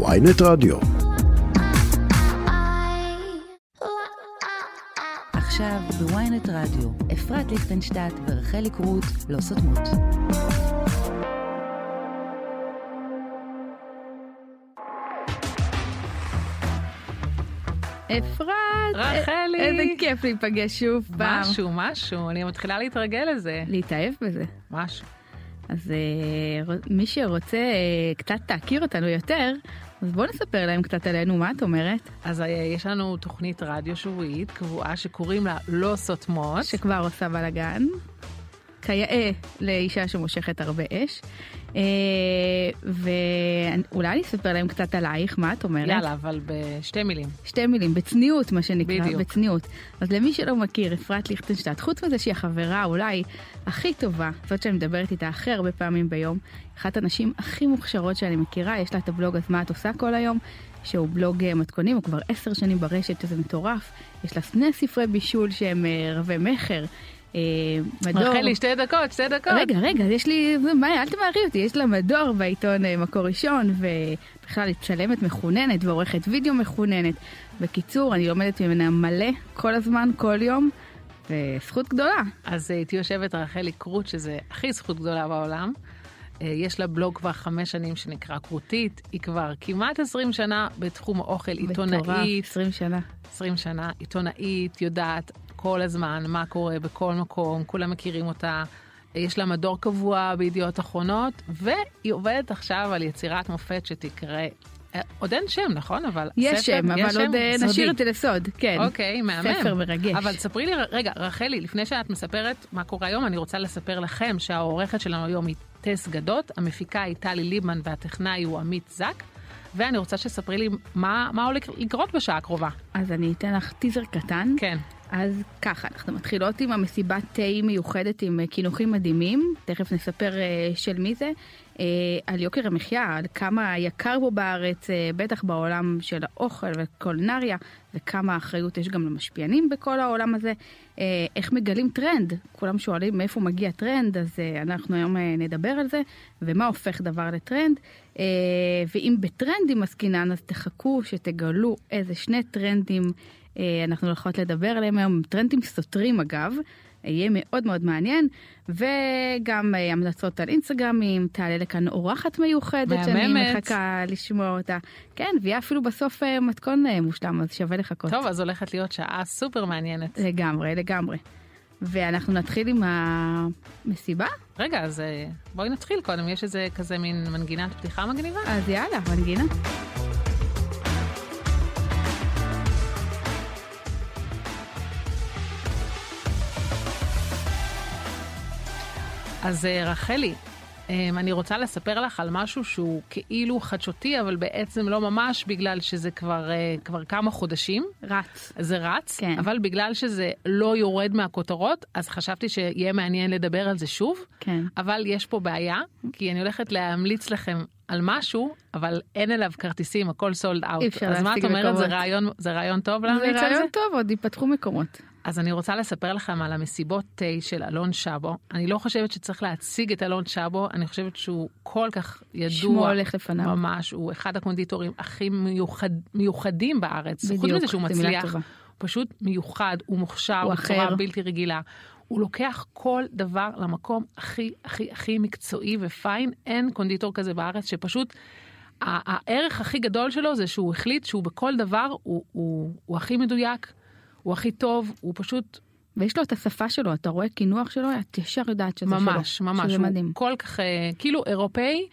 ויינט רדיו. עכשיו בוויינט רדיו, אפרת ליכטנשטט ורחלי קרוט לא סותמות. אפרת, רחלי. איזה כיף להיפגש שוב פעם. משהו, משהו, אני מתחילה להתרגל לזה. להתאהב בזה. משהו. אז אה, מי שרוצה אה, קצת להכיר אותנו יותר, אז בוא נספר להם קצת עלינו, מה את אומרת? אז אה, יש לנו תוכנית רדיו שבועית קבועה שקוראים לה לא סותמות. שכבר עושה בלאגן. כיאה לאישה שמושכת הרבה אש. אה, ואולי אני אספר להם קצת עלייך, מה את אומרת? יאללה, אבל בשתי מילים. שתי מילים, בצניעות מה שנקרא, בדיוק. בצניעות. אז למי שלא מכיר, אפרת ליכטנשטט, חוץ מזה שהיא החברה אולי הכי טובה, זאת שאני מדברת איתה הכי הרבה פעמים ביום, אחת הנשים הכי מוכשרות שאני מכירה, יש לה את הבלוג אז מה את עושה כל היום, שהוא בלוג אה, מתכונים, הוא כבר עשר שנים ברשת, שזה מטורף. יש לה שני ספרי בישול שהם אה, רבי מכר. אה, מדור. רחלי, שתי דקות, שתי דקות. רגע, רגע, יש לי, מה, אל תמהרי אותי, יש לה מדור בעיתון אה, מקור ראשון, ובכלל היא צלמת מחוננת ועורכת וידאו מחוננת. בקיצור, אני לומדת ממנה מלא, כל הזמן, כל יום, וזכות גדולה. אז אה, איתי יושבת רחלי קרוט, שזה הכי זכות גדולה בעולם. יש לה בלוג כבר חמש שנים שנקרא קרוטית, היא כבר כמעט 20 שנה בתחום האוכל, מטורף, עיתונאית, 20 שנה. 20 שנה, עיתונאית, יודעת כל הזמן מה קורה בכל מקום, כולם מכירים אותה. יש לה מדור קבוע בידיעות אחרונות, והיא עובדת עכשיו על יצירת מופת שתקרא, אה, עוד אין שם, נכון? אבל יש ספר- שם, אבל עוד אה, סודי. נשאיר זה לסוד, כן. אוקיי, מהמם. ספר מרגש. אבל ספרי לי, רגע, רחלי, לפני שאת מספרת מה קורה היום, אני רוצה לספר לכם שהעורכת שלנו היום היא טס גדות, המפיקה היא טלי ליבמן והטכנאי הוא עמית זק, ואני רוצה שתספרי לי מה, מה הולך לקרות בשעה הקרובה. אז אני אתן לך טיזר קטן. כן. אז ככה, אנחנו מתחילות עם המסיבת תה מיוחדת עם אה, קינוחים מדהימים, תכף נספר אה, של מי זה, אה, על יוקר המחיה, על כמה יקר בו בארץ, בטח בעולם של האוכל וקולינריה, וכמה אחריות יש גם למשפיענים בכל העולם הזה, איך מגלים טרנד, כולם שואלים מאיפה מגיע טרנד, אז אנחנו היום נדבר על זה, ומה הופך דבר לטרנד, ואם בטרנדים עסקינן, אז תחכו שתגלו איזה שני טרנדים אנחנו הולכות לדבר עליהם היום, טרנדים סותרים אגב, יהיה מאוד מאוד מעניין, וגם אה, המלצות על אינסטגרמים, תעלה לכאן אורחת מיוחדת שאני. מחכה לשמוע אותה. כן, ויהיה אפילו בסוף אה, מתכון אה, מושלם, אז שווה לחכות. טוב, אז הולכת להיות שעה סופר מעניינת. לגמרי, לגמרי. ואנחנו נתחיל עם המסיבה, רגע, אז אה, בואי נתחיל קודם, יש איזה כזה מין מנגינת פתיחה מגניבה? אז יאללה, מנגינה. אז אה, רחלי, אה, אני רוצה לספר לך על משהו שהוא כאילו חדשותי, אבל בעצם לא ממש, בגלל שזה כבר, אה, כבר כמה חודשים. רץ. זה רץ, כן. אבל בגלל שזה לא יורד מהכותרות, אז חשבתי שיהיה מעניין לדבר על זה שוב. כן. אבל יש פה בעיה, כי אני הולכת להמליץ לכם על משהו, אבל אין אליו כרטיסים, הכל סולד אאוט. אי אפשר אז מה את להשיג אומרת, זה מקומות. רעיון, זה רעיון טוב זה להמליץ על זה? רעיון טוב, עוד ייפתחו מקומות. אז אני רוצה לספר לכם על המסיבות תה של אלון שבו. אני לא חושבת שצריך להציג את אלון שבו, אני חושבת שהוא כל כך ידוע. שמו הולך לפניו. ממש, הוא אחד הקונדיטורים הכי מיוחד, מיוחדים בארץ. חוץ בדיוק, מזה שהוא מצליח. הוא פשוט מיוחד, הוא מוכשר הוא בצורה אחר. בלתי רגילה. הוא לוקח כל דבר למקום הכי הכי הכי מקצועי ופיין, אין קונדיטור כזה בארץ שפשוט... הערך הכי גדול שלו זה שהוא החליט שהוא בכל דבר הוא, הוא, הוא הכי מדויק, הוא הכי טוב, הוא פשוט ויש לו את השפה שלו, אתה רואה קינוח שלו, את ישר יודעת שזה ממש, שלו. ממש, שזה הוא מדהים. כל כך, אה, כאילו אירופאי,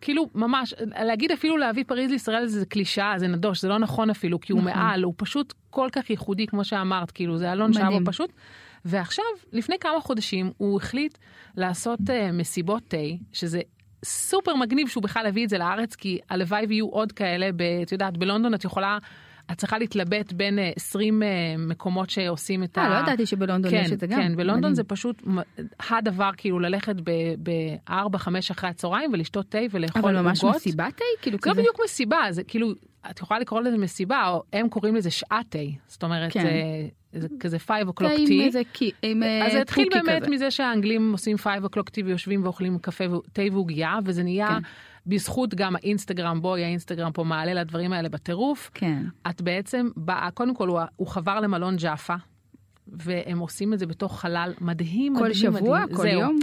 כאילו ממש, להגיד אפילו להביא פריז לישראל זה קלישאה, זה נדוש, זה לא נכון אפילו, כי הוא נכון. מעל, הוא פשוט כל כך ייחודי, כמו שאמרת, כאילו זה אלון שבו מדהים. פשוט. ועכשיו, לפני כמה חודשים, הוא החליט לעשות uh, מסיבות תה, שזה סופר מגניב שהוא בכלל הביא את זה לארץ, כי הלוואי ויהיו עוד כאלה, ב, את יודעת, בלונדון את יכולה... את צריכה להתלבט בין אה, 20 אה, מקומות שעושים את אה, לא ידעתי שבלונדון כן, יש את זה גם. כן, בלונדון מדהים. זה פשוט הדבר, כאילו ללכת ב-4, 5 אחרי הצהריים ולשתות תה ולאכול אבל עוגות. ממש מסיבה תה? כאילו זה לא כזה? בדיוק מסיבה, זה כאילו, את יכולה לקרוא לזה מסיבה, או הם קוראים לזה שעת תה. זאת אומרת, כן. זה, זה כזה 5 תה o'clock tea. איזה עם אה, אז זה התחיל באמת כזה. מזה שהאנגלים עושים 5 o'clock tea ויושבים ואוכלים קפה, ו- תה ועוגיה, וזה נהיה כן. בזכות גם האינסטגרם, בואי, האינסטגרם פה מעלה לדברים האלה בטירוף. כן. את בעצם באה, קודם כל הוא, הוא חבר למלון ג'אפה, והם עושים את זה בתוך חלל מדהים, כל מדהים, שבוע? מדהים. כל זהו. יום?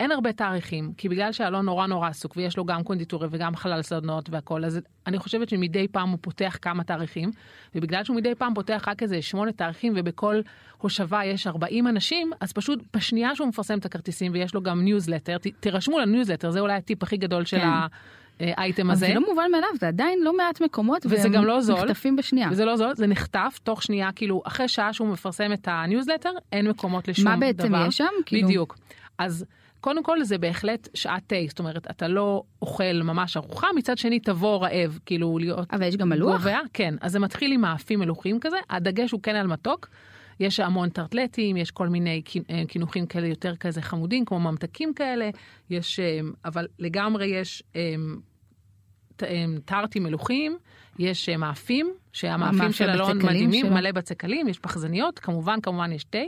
אין הרבה תאריכים, כי בגלל שאלון נורא נורא עסוק, ויש לו גם קונדיטורי וגם חלל סדנות והכל, אז אני חושבת שמדי פעם הוא פותח כמה תאריכים, ובגלל שהוא מדי פעם פותח רק איזה שמונה תאריכים, ובכל הושבה יש 40 אנשים, אז פשוט בשנייה שהוא מפרסם את הכרטיסים, ויש לו גם ניוזלטר, ת, תירשמו לניוזלטר, זה אולי הטיפ הכי גדול של כן. האייטם אז הזה. זה לא מובן מאליו, זה עדיין לא מעט מקומות, וזה גם לא זול. נחטפים בשנייה. וזה לא זול, זה נחטף תוך שנייה, כאילו אחרי שעה שהוא מפרסם את הניוזלטר, אין מקומות לשום דבר. מה בעצם יש שם? כאילו- בדיוק. אז קודם כל זה בהחלט שעת תה, זאת אומרת, אתה לא אוכל ממש ארוחה, מצד שני תבוא רעב, כאילו להיות אבל יש גם מלוח? גבוה. כן, אז זה מתחיל עם מאפים מלוחים כזה, הדגש הוא כן על מתוק. יש המון טרטלטים, יש כל מיני אה, קינוחים כאלה יותר כזה חמודים, כמו ממתקים כאלה, יש, אה, אבל לגמרי יש אה, ט- טארטים מלוחים, יש מאפים, שהמאפים של אלון מדהימים, שלו. מלא בצקים, יש פחזניות, כמובן, כמובן יש תה.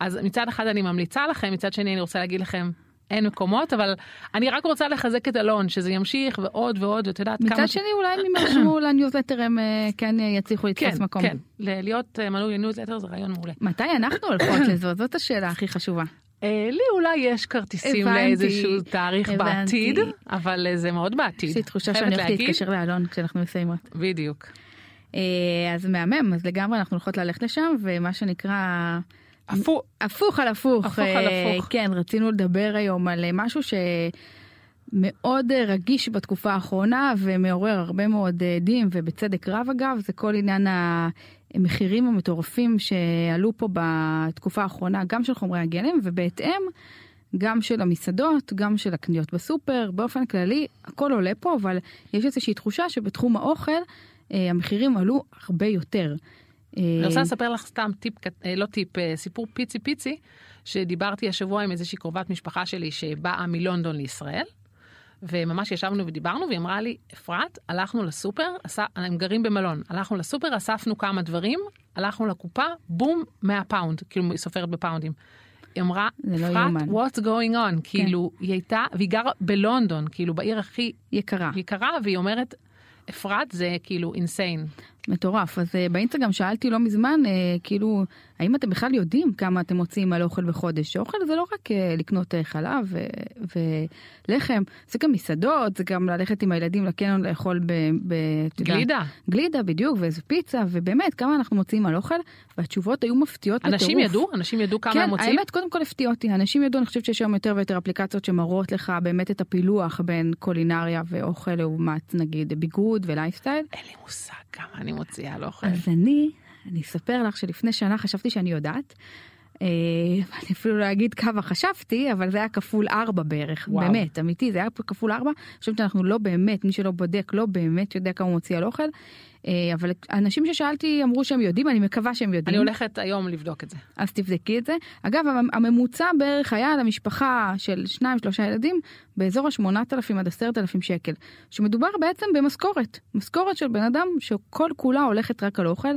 אז מצד אחד אני ממליצה לכם, מצד שני אני רוצה להגיד לכם, אין מקומות, אבל אני רק רוצה לחזק את אלון, שזה ימשיך ועוד ועוד, ואת יודעת כמה... מצד שני אולי הם ירשמו לניוזלטר הם אה, כן יצליחו כן, לתפוס מקום. כן, ל- להיות אה, מנוי לניוזלטר זה רעיון מעולה. מתי אנחנו הולכות לזאת? זאת השאלה הכי חשובה. אה, לי אולי יש כרטיסים לאיזשהו תאריך. בעתיד, אבל זה מאוד בעתיד. יש לי תחושה שאני הולכת. להתקשר לאלון כשאנחנו מסיימות. בדיוק. אז מהמם, אז לגמרי אנחנו הולכות ללכת לשם, ומה שנקרא... הפוך. הפוך על הפוך. הפוך על אה, הפוך. כן, רצינו לדבר היום על אה, משהו שמאוד אה, רגיש בתקופה האחרונה ומעורר הרבה מאוד הדים, ובצדק רב אגב, זה כל עניין המחירים המטורפים שעלו פה בתקופה האחרונה, גם של חומרי הגלם, ובהתאם גם של המסעדות, גם של הקניות בסופר, באופן כללי הכל עולה פה, אבל יש איזושהי תחושה שבתחום האוכל המחירים עלו הרבה יותר. אה, אני רוצה לספר לך סתם טיפ, אה, לא טיפ, אה, סיפור פיצי פיצי, שדיברתי השבוע עם איזושהי קרובת משפחה שלי שבאה מלונדון לישראל, וממש ישבנו ודיברנו, והיא אמרה לי, אפרת, הלכנו לסופר, אס... הם גרים במלון, הלכנו לסופר, אספנו כמה דברים, הלכנו לקופה, בום, 100 פאונד, כאילו היא סופרת בפאונדים. היא אמרה, לא אפרת, יאומן." כן. what's going on? כאילו, היא הייתה, והיא גרה בלונדון, כאילו, בעיר הכי יקרה. יקרה, והיא אומרת, אפרת זה כאילו insane. מטורף. אז אה, באינסטגרם שאלתי לא מזמן, אה, כאילו, האם אתם בכלל יודעים כמה אתם מוציאים על אוכל בחודש? אוכל זה לא רק אה, לקנות חלב ולחם, זה גם מסעדות, זה גם ללכת עם הילדים לקניון לאכול ב... ב את יודעת, גלידה. גלידה, בדיוק, ואיזה פיצה, ובאמת, כמה אנחנו מוציאים על אוכל, והתשובות היו מפתיעות בטירוף. אנשים ידעו? אנשים ידעו כמה כן, הם מוציאים? האמת קודם כל הפתיע אותי, אנשים ידעו, אני חושבת שיש היום יותר ויותר אפליקציות שמראות לך באמת את הפילוח בין קולינריה ואוכל לעומת נגיד ביגוד ולייפסטייל. אין לי מושג כמה אני מוציאה על אוכל. אז אני, אני אספר לך שלפני שנה חשבתי שאני יודעת. אה, אני אפילו לא אגיד כמה חשבתי, אבל זה היה כפול ארבע בערך, וואו. באמת, אמיתי, זה היה כפול ארבע. אני חושבת שאנחנו לא באמת, מי שלא בודק לא באמת יודע כמה הוא מוציא על אוכל. אה, אבל אנשים ששאלתי אמרו שהם יודעים, אני מקווה שהם יודעים. אני הולכת היום לבדוק את זה. אז תבדקי את זה. אגב, המ- הממוצע בערך היה למשפחה של שניים שלושה ילדים באזור ה-8,000 עד 10,000 שקל. שמדובר בעצם במשכורת. משכורת של בן אדם שכל כולה הולכת רק על אוכל.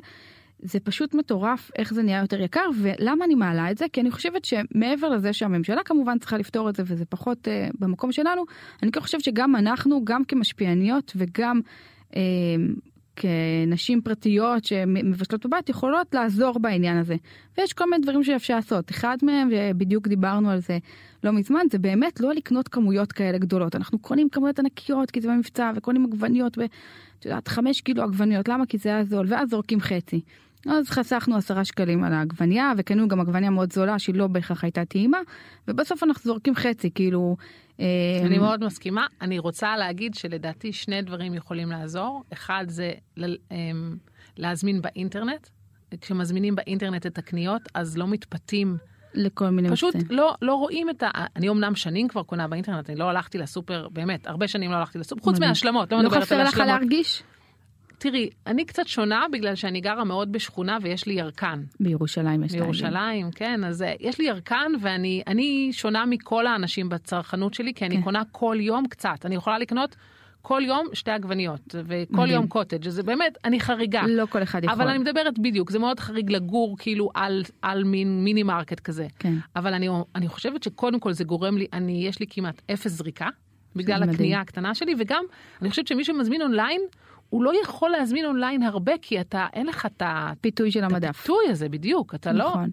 זה פשוט מטורף איך זה נהיה יותר יקר ולמה אני מעלה את זה? כי אני חושבת שמעבר לזה שהממשלה כמובן צריכה לפתור את זה וזה פחות uh, במקום שלנו אני כן חושבת שגם אנחנו גם כמשפיעניות וגם uh, כנשים פרטיות שמבשלות בבית יכולות לעזור בעניין הזה. ויש כל מיני דברים שאפשר לעשות. אחד מהם ובדיוק דיברנו על זה לא מזמן זה באמת לא לקנות כמויות כאלה גדולות. אנחנו קונים כמויות ענקיות כי זה במבצע וקונים עגבניות ואת יודעת חמש קילו עגבניות למה? כי זה היה זול. ואז זורקים חצי. אז חסכנו עשרה שקלים על העגבנייה וקנינו גם עגבנייה מאוד זולה שהיא לא בהכרח הייתה טעימה ובסוף אנחנו זורקים חצי כאילו. אני מאוד מסכימה. אני רוצה להגיד שלדעתי שני דברים יכולים לעזור. אחד זה אמ, להזמין באינטרנט. כשמזמינים באינטרנט את הקניות אז לא מתפתים. לכל מיני פשוט. לא, לא רואים את ה... אני אמנם שנים כבר קונה באינטרנט, אני לא הלכתי לסופר, באמת, הרבה שנים לא הלכתי לסופר, חוץ מדהים. מההשלמות, לא לא מדברת חסר על לך השלמות. להרגיש? תראי, אני קצת שונה בגלל שאני גרה מאוד בשכונה ויש לי ירקן. בירושלים יש. בירושלים, כן, אז אה, יש לי ירקן ואני אני שונה מכל האנשים בצרכנות שלי, כי אני כן. קונה כל יום קצת. אני יכולה לקנות כל יום שתי עגבניות, וכל מדהים. יום קוטג', זה באמת, אני חריגה. לא כל אחד יכול. אבל אני מדברת בדיוק, זה מאוד חריג לגור כאילו על, על מין mini market כזה. כן. אבל אני, אני חושבת שקודם כל זה גורם לי, אני, יש לי כמעט אפס זריקה. בגלל. הקנייה הקטנה שלי, וגם אני חושבת שמי שמזמין אונליין, הוא לא יכול להזמין אונליין הרבה, כי אתה, אין לך את ה- פיתוי של את המדף. הפיתוי הזה בדיוק, אתה לא... נכון.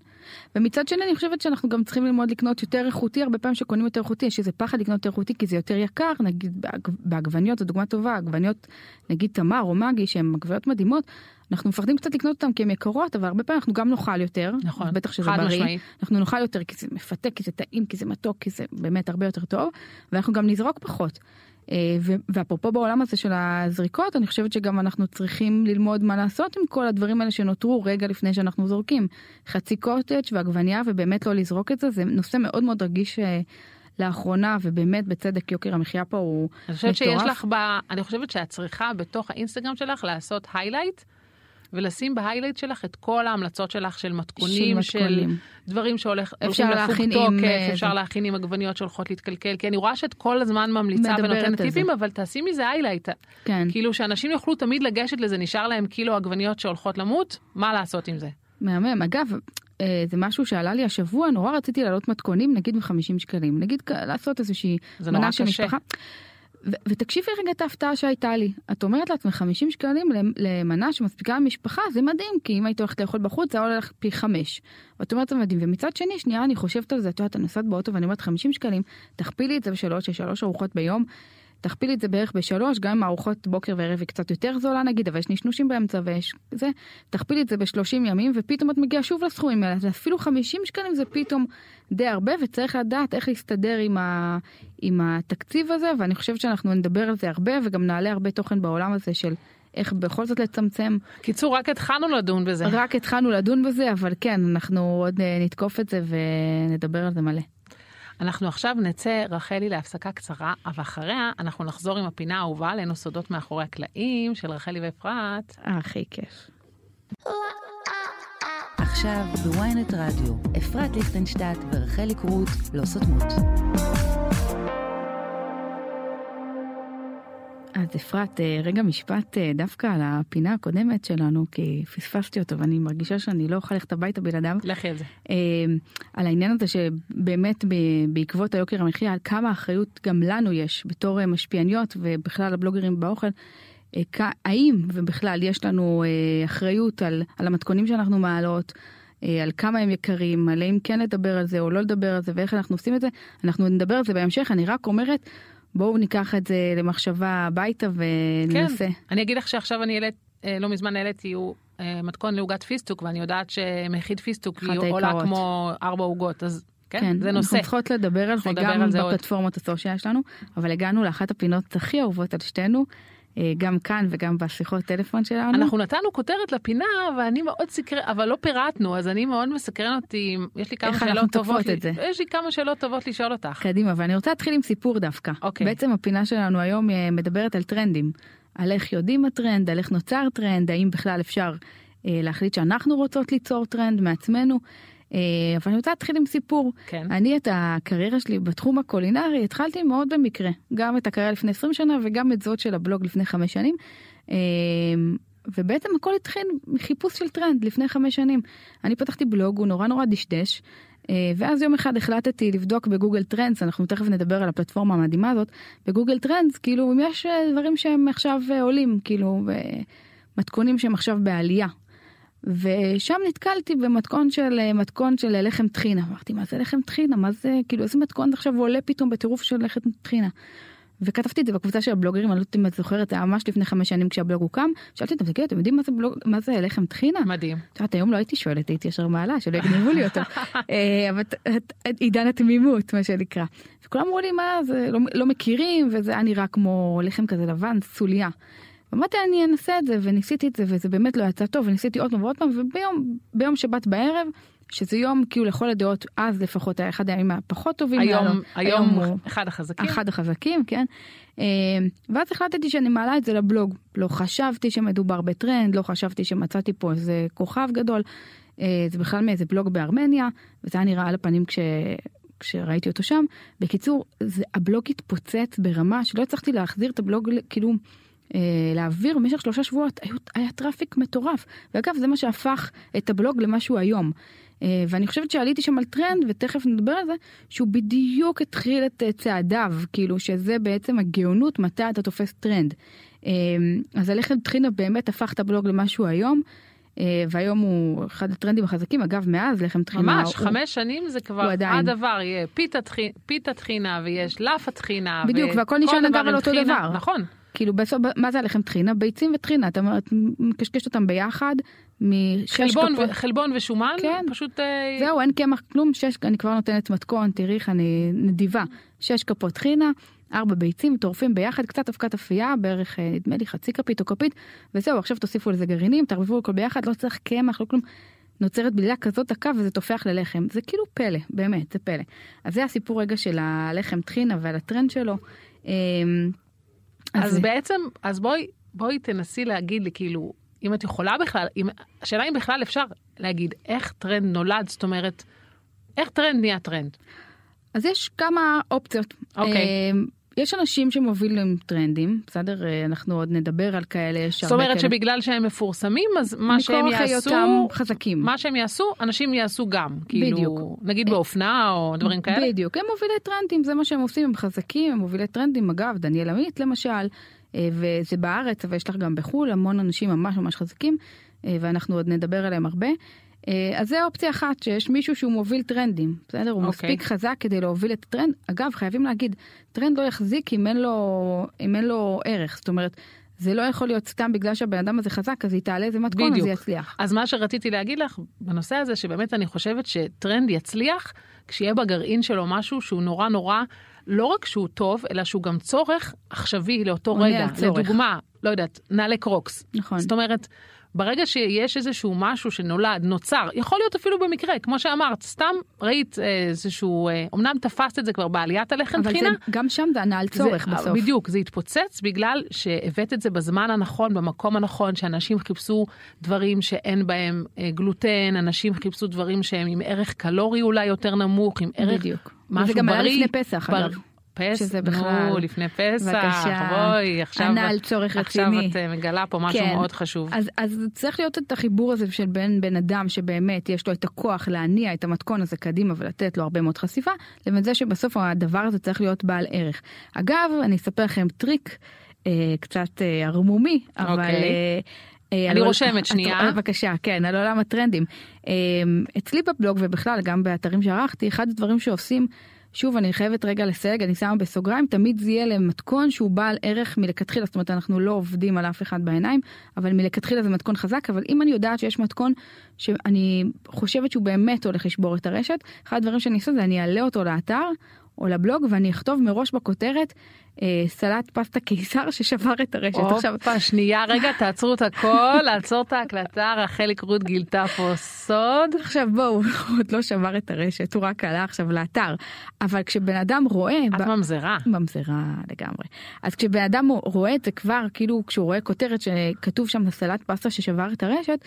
ומצד שני אני חושבת שאנחנו גם צריכים ללמוד לקנות יותר איכותי, הרבה פעמים שקונים יותר איכותי, יש איזה פחד לקנות יותר איכותי כי זה יותר יקר, נגיד בעג- בעגבניות זו דוגמה טובה, עגבניות נגיד תמר או מגי שהן עגבניות מדהימות, אנחנו מפחדים קצת לקנות אותן כי הן יקרות, אבל הרבה פעמים אנחנו גם נאכל יותר, נכון, בטח שזה חד בריא, משמעית. אנחנו נאכל יותר כי זה מפתה, כי זה טעים, כי זה מתוק, כי זה באמת הרבה יותר טוב, ואנחנו גם נזרוק פחות. אה, ואפרופו בעולם הזה של הזריקות, אני חושבת שגם אנחנו צריכים ללמוד מה לעשות עם כל הדברים האלה שנותרו רגע לפני שאנחנו זורקים. חצי קוטג' ועגבניה, ובאמת לא לזרוק את זה, זה נושא מאוד מאוד רגיש אה, לאחרונה, ובאמת בצדק יוקר המחיה פה הוא אני חושבת שיש מטורף. לך ב... אני חושבת שאת צריכה בתוך האינסטגרם שלך לעשות highlight, ולשים ב highlight שלך את כל ההמלצות שלך של מתכונים, של, מתכונים. דברים שהולך, אפשר הולכים לפוג תוקף, אה, אפשר זה. להכין עם עגבניות שהולכות להתקלקל, כי אני רואה שאת כל הזמן ממליצה ונותנת זה. טיפים, אבל תעשי מזה היילייט. כן, כאילו שאנשים יוכלו תמיד לגשת לזה, נשאר להם קילו עגבניות שהולכות למות, מה לעשות עם זה? מהמם. אגב, אה, זה משהו שעלה לי השבוע, נורא רציתי להעלות מתכונים, נגיד ב-50 שקלים. נגיד לעשות איזושהי זה נורא מנה של קשה. ו- ותקשיבי רגע את ההפתעה שהייתה לי. את אומרת לעצמך 50 שקלים למ- למנה שמספיקה למשפחה, זה מדהים, כי אם היית הולכת לאכול בחוץ, זה היה עולה לך פי חמש. ואת אומרת זה מדהים. ומצד שני, שנייה, אני חושבת על זה, את יודעת, אני נוסעת באוטו ואני אומרת 50 שקלים, תכפילי את זה בשלוש, יש שלוש ארוחות ביום. תכפילי את זה בערך בשלוש, גם אם הארוחות בוקר וערב היא קצת יותר זולה נגיד, אבל יש נשנושים באמצע ויש זה, תכפילי את זה בשלושים ימים ופתאום את מגיעה שוב לסכומים האלה, אז אפילו 50 שקלים זה פתאום די הרבה וצריך לדעת איך להסתדר עם, ה, עם התקציב הזה, ואני חושבת שאנחנו נדבר על זה הרבה וגם נעלה הרבה תוכן בעולם הזה של איך בכל זאת לצמצם. קיצור, רק התחלנו לדון בזה. רק התחלנו לדון בזה, אבל כן, אנחנו עוד אה, נתקוף את זה ונדבר על זה מלא. אנחנו עכשיו נצא, רחלי, להפסקה קצרה, אבל אחריה אנחנו נחזור עם הפינה האהובה עלינו סודות מאחורי הקלעים של רחלי ואפרת. הכי כיף. עכשיו בוויינט רדיו, אפרת ליכטנשטט ורחלי קרוט לא סותמות. אז אפרת, אה, רגע משפט אה, דווקא על הפינה הקודמת שלנו, כי פספסתי אותו ואני מרגישה שאני לא אוכל ללכת הביתה בלעדיו. לכי על זה. אה, על העניין הזה שבאמת בעקבות היוקר המחיה, על כמה אחריות גם לנו יש בתור משפיעניות ובכלל הבלוגרים באוכל. האם ובכלל יש לנו אחריות על, על המתכונים שאנחנו מעלות, על כמה הם יקרים, על האם כן לדבר על זה או לא לדבר על זה ואיך אנחנו עושים את זה, אנחנו נדבר על זה בהמשך, אני רק אומרת, בואו ניקח את זה למחשבה הביתה וננסה. כן, אני אגיד לך שעכשיו אני העלית, אה, לא מזמן העליתי הוא אה, מתכון לעוגת פיסטוק, ואני יודעת שממחית פיסטוק היא עולה היקרות. כמו ארבע עוגות, אז כן, כן, זה נושא. אנחנו צריכות לדבר על זה גם על זה. בפלטפורמות ה social שלנו, אבל הגענו לאחת הפינות הכי אהובות על שתינו, גם כאן וגם בשיחות טלפון שלנו. אנחנו נתנו כותרת לפינה ואני מאוד סקרן, אבל לא פירטנו, אז אני מאוד מסקרן אותי, יש לי כמה שאלות טובות, לי-? יש לי כמה שאלות טובות לשאול אותך. קדימה, ואני רוצה להתחיל עם סיפור דווקא. אוקיי. בעצם הפינה שלנו היום אה, מדברת על טרנדים, על איך יודעים הטרנד, על איך נוצר טרנד, האם בכלל אפשר אה, להחליט שאנחנו רוצות ליצור טרנד מעצמנו. אה, אבל אני רוצה להתחיל עם סיפור. כן. אני את הקריירה שלי בתחום הקולינרי התחלתי מאוד במקרה, גם את הקריירה לפני 20 שנה וגם את זאת של הבלוג לפני חמש שנים. אה, ובעצם הכל התחיל מחיפוש של טרנד לפני חמש שנים. אני פתחתי בלוג, הוא נורא נורא דשדש. אה, ואז יום אחד החלטתי לבדוק ב-Google Trends, אנחנו תכף נדבר על הפלטפורמה המדהימה הזאת, בגוגל טרנדס, כאילו אם יש דברים שהם עכשיו עולים, כאילו, מתכונים שהם עכשיו בעלייה. ושם נתקלתי במתכון של אה, מתכון של לחם טחינה. אמרתי מה זה לחם טחינה מה זה כאילו איזה מתכון עכשיו עולה פתאום בטירוף של לחם טחינה. וכתבתי את זה בקבוצה של הבלוגרים אני לא יודעת אם את זוכרת זה היה ממש לפני חמש שנים כשהבלוג הוקם שאלתי אותם תגידו אתם יודעים מה זה בלוג מה זה לחם טחינה. מדהים. את יודעת היום לא הייתי שואלת הייתי ישר מעלה שלא יגנבו לי אותו. אה, אבל עידן התמימות מה שנקרא. וכולם אמרו לי מה זה לא, לא מכירים וזה היה נראה כמו לחם כזה לבן סוליה. אמרתי אני אנסה את זה וניסיתי את זה וזה באמת לא יצא טוב וניסיתי עוד פעם ועוד פעם וביום ביום שבת בערב שזה יום כאילו לכל הדעות אז לפחות היה אחד הימים הפחות טובים. היום, היה לו. היום הוא אחד החזקים. אחד החזקים כן. אה, ואז החלטתי שאני מעלה את זה לבלוג לא חשבתי שמדובר בטרנד לא חשבתי שמצאתי פה איזה כוכב גדול. אה, זה בכלל מאיזה בלוג בארמניה וזה היה נראה על הפנים כש... כשראיתי אותו שם. בקיצור זה, הבלוג התפוצץ ברמה שלא הצלחתי להחזיר את הבלוג כאילו. אה, להעביר במשך שלושה שבועות היו, היה טראפיק מטורף ואגב זה מה שהפך את הבלוג למה שהוא היום. אה, ואני חושבת שעליתי שם על טרנד, ותכף נדבר על זה, שהוא בדיוק התחיל את אה, צעדיו, כאילו שזה בעצם הגאונות מתי אתה תופס טרנד. אז הלחם טחינה באמת הפך את הבלוג למשהו היום. והיום הוא אחד הטרנדים החזקים, אגב מאז לחם טחינה. ממש, הוא, חמש שנים זה כבר הדבר, יהיה פיתה טחינה ויש לאפה טחינה. בדיוק, והכל נשען אגב על אותו דבר. נכון. כאילו בסוף, מה זה הלחם טחינה? ביצים וטחינה, אתה מקשקש אותם ביחד, חלבון, כפות. ו- חלבון ושומן, כן. פשוט... אה, זהו, אין קמח כלום, שש, אני כבר נותנת מתכון, תראי איך אני נדיבה. שש כפות טחינה, ארבע ביצים, טורפים ביחד, קצת אבקת אפייה, בערך אה, נדמה לי חצי כפית או כפית, וזהו, עכשיו תוסיפו לזה גרעינים, תערבבו הכל ביחד, לא צריך קמח, לא כלום. נוצרת בלילה כזאת דקה וזה תופח ללחם, זה כאילו פלא, באמת, זה פלא. אז זה הסיפור רגע של הלחם טחינה ועל הטרנד שלו. אמ, אז, אז בעצם, אז בואי, בואי תנסי להגיד לי, כאילו, אם את יכולה בכלל, אם, השאלה אם בכלל אפשר להגיד איך טרנד נולד, זאת אומרת, איך טרנד נהיה טרנד? אז יש כמה אופציות. אוקיי. Okay. יש אנשים שמובילים טרנדים, בסדר? אה, אנחנו עוד נדבר על כאלה. זאת אומרת כאלה... שבגלל שהם מפורסמים, אז מה שהם יעשו, חזקים. מה שהם יעשו, אנשים יעשו גם. כאילו, בדיוק. נגיד באופנה או דברים כאלה? בדיוק, הם מובילי טרנדים, זה מה שהם עושים, הם חזקים, הם מובילי טרנדים. אגב, דניאל עמית למשל, אה, וזה בארץ, אבל יש לך גם בחו"ל המון אנשים ממש ממש חזקים, אה, ואנחנו עוד נדבר עליהם הרבה. אה, אז זה אופציה אחת, שיש מישהו שהוא מוביל טרנדים, בסדר? הוא okay. אוקיי. מספיק חזק כדי להוביל את הטרנד. אגב, חייבים להגיד, טרנד לא יחזיק אם אין לו, אם אין לו ערך. זאת אומרת, זה לא יכול להיות סתם בגלל שהבן אדם הזה חזק, אז היא תעלה איזה מתכון, אז זה יצליח. אז מה שרציתי להגיד לך בנושא הזה, שבאמת אני חושבת שטרנד יצליח, כשיהיה בגרעין שלו משהו שהוא נורא נורא, לא רק שהוא טוב, אלא שהוא גם צורך עכשווי לאותו רגע. לדוגמה, לא יודעת, נעלי קרוקס. נכון. זאת אומרת, ברגע שיש איזשהו משהו שנולד, נוצר, יכול להיות אפילו במקרה, כמו שאמרת, סתם ראית איזשהו, אמנם תפסת את זה כבר בעליית הלחם טחינה. אבל זה, גם שם זה ענה על צורך זה, בסוף. בדיוק, זה התפוצץ בגלל שהבאת את זה בזמן הנכון, במקום הנכון, שאנשים חיפשו דברים שאין בהם אה, גלוטן, אנשים חיפשו דברים שהם עם ערך קלורי אולי יותר נמוך, עם ערך בדיוק. משהו בריא. וזה גם היה לפני פסח, בר... אגב. פס, שזה בכלל, נו, לפני פסח, בבקשה, בואי, עכשיו, ענה על צורך רציני. עכשיו את מגלה פה משהו כן. מאוד חשוב. אז, אז צריך להיות את החיבור הזה של בין בן אדם שבאמת יש לו את הכוח להניע את המתכון הזה קדימה ולתת לו הרבה מאוד חשיפה, לבין זה שבסוף הדבר הזה צריך להיות בעל ערך. אגב, אני אספר לכם טריק אה, קצת אה, ערמומי, אבל... אוקיי. אה, אה אני רושמת שנייה. בבקשה, כן, על עולם הטרנדים. אה, אצלי בבלוג ובכלל גם באתרים שערכתי, אחד הדברים שעושים שוב, אני חייבת רגע לסייג, אני שמה בסוגריים, תמיד זה יהיה למתכון שהוא בעל ערך מלכתחילה, זאת אומרת, אנחנו לא עובדים על אף אחד בעיניים, אבל מלכתחילה זה מתכון חזק, אבל אם אני יודעת שיש מתכון שאני חושבת שהוא באמת הולך לשבור את הרשת, אחד הדברים שאני אעשה זה אני אעלה אותו לאתר או לבלוג ואני אכתוב מראש בכותרת סלט פסטה קיסר ששבר את הרשת. הופה, עכשיו... שנייה רגע, תעצרו את הכל, לעצור את ההקלטה, רחלי קרוט גילתה פה סוד. עכשיו בואו, הוא עוד לא שבר את הרשת, הוא רק עלה עכשיו לאתר. אבל כשבן אדם רואה... את ב... ממזרה. ממזרה לגמרי. אז כשבן אדם רואה את זה כבר, כאילו כשהוא רואה כותרת שכתוב שם סלט פסטה ששבר את הרשת,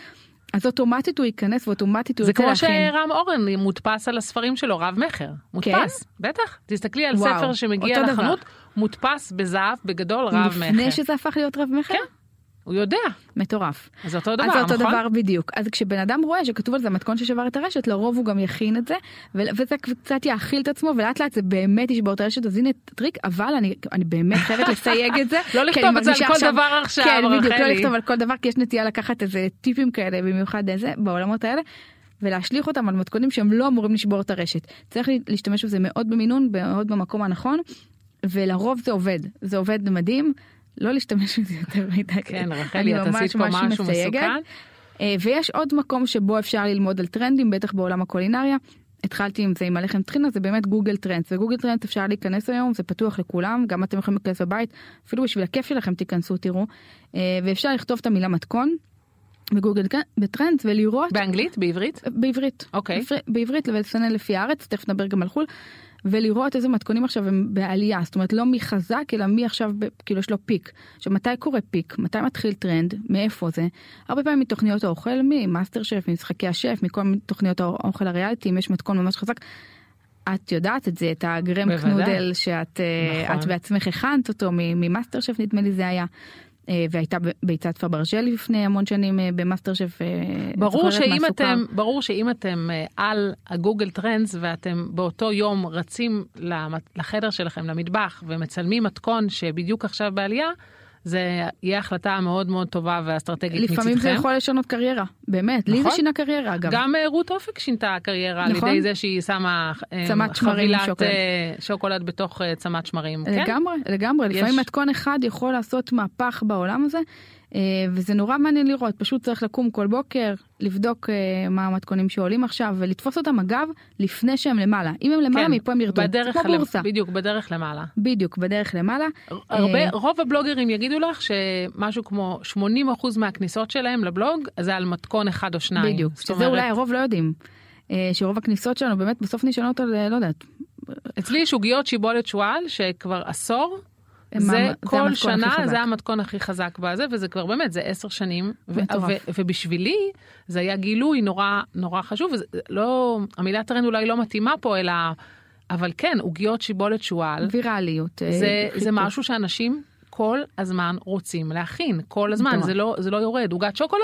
אז אוטומטית הוא ייכנס ואוטומטית הוא יוצא להכין. זה כמו שרם אורן מודפס על הספרים שלו רב מכר. מודפס, כן? בטח. תסתכלי על וואו, ספר שמגיע לחנות, דבר. מודפס בזהב בגדול רב מכר. לפני שזה הפך להיות רב מכר? כן. הוא יודע. מטורף. אז אותו דבר, נכון? אז אותו דבר בדיוק. אז כשבן אדם רואה שכתוב על זה מתכון ששבר את הרשת, לרוב הוא גם יכין את זה, וזה קצת יאכיל את עצמו, ולאט לאט זה באמת ישבור את הרשת, אז הנה טריק, אבל אני, אני באמת חייבת לסייג את זה. לא לכתוב את זה על כל עכשיו, דבר עכשיו, כן, בדיוק, לא לכתוב על כל דבר, כי יש נטייה לקחת איזה טיפים כאלה, במיוחד איזה, בעולמות האלה. ולהשליך אותם על מתכונים שהם לא אמורים לשבור את הרשת. צריך להשתמש בזה מאוד במינון, מאוד במקום הנכון, ולרוב זה עובד. זה עובד מדהים. לא להשתמש בזה יותר מדי. כן, רחלי, את עשית פה משהו מסוכן. אה, ויש עוד מקום שבו אפשר ללמוד על טרנדים, בטח בעולם הקולינריה. התחלתי עם זה עם הלחם טחינה זה באמת Google Trends ו-Google Trends אפשר להיכנס היום זה פתוח לכולם גם אתם יכולים להיכנס בבית אפילו בשביל הכיף שלכם תיכנסו תראו אה, ואפשר לכתוב את המילה מתכון בגוגל ב-Trends ולראות באנגלית בעברית בעברית אוקיי okay. בעברית ולסנן לפי הארץ תכף נדבר גם על חו"ל ולראות איזה מתכונים עכשיו הם בעלייה, זאת אומרת לא מי חזק אלא מי עכשיו כאילו יש לו פיק. עכשיו מתי קורה פיק? מתי מתחיל טרנד? מאיפה זה? הרבה פעמים מתוכניות האוכל, ממאסטר שף, ממשחקי השף, מכל תוכניות האוכל הריאליטי, אם יש מתכון ממש חזק. את יודעת את זה, את הגרם בוודאי. קנודל שאת אה, נכון. בעצמך הכנת אותו ממאסטר שף נדמה לי זה היה. אה, והייתה ביצת פברז'לי לפני המון שנים אה, במאסטר שף. אה, ברור שאם. אתם, ברור שאם אתם על ה-Google Trends ואתם באותו יום רצים לחדר שלכם, למטבח, ומצלמים מתכון שבדיוק עכשיו בעלייה, זה יהיה החלטה מאוד מאוד טובה ואסטרטגית מצדכם. לפעמים זה יכול לשנות קריירה, באמת, לי זה נכון. שינה קריירה אגב. גם אה, רות אופק שינתה קריירה נכון. על ידי זה שהיא שמה אה, חבילת ושוקולד. אה, שוקולד בתוך צמת שמרים. כן? לגמרי, לגמרי, יש- לפעמים מתכון אחד יכול לעשות מהפך בעולם הזה, וזה נורא מעניין לראות, פשוט צריך לקום כל בוקר, לבדוק אה, מה המתכונים שעולים עכשיו, ולתפוס אותם אגב, לפני שהם למעלה. אם הם למעלה, כן, מפה הם ירדו, כמו בורסה. בדיוק, בדרך למעלה. בדיוק, בדרך למעלה. הרבה, אה, רוב הבלוגרים יגידו לך שמשהו כמו 80% מהכניסות שלהם לבלוג זה על מתכון אחד או שניים. בדיוק, זאת שזה אומרת, אולי הרוב לא יודעים. אה, שרוב הכניסות שלנו באמת בסוף נשענות על, אה, לא יודעת, אצלי יש עוגיות שיבולת שועל שכבר עשור. זה כל שנה. זה המתכון הכי חזק בזה וזה כבר באמת זה עשר שנים ובשבילי זה היה גילוי נורא נורא חשוב לא המילה טרנד אולי לא מתאימה פה אלא אבל כן עוגיות שיבולת שועל ויראליות. אה, זה, זה. משהו שאנשים כל הזמן רוצים להכין, כל הזמן. זה לא, זה לא יורד. עוגת שוקולד,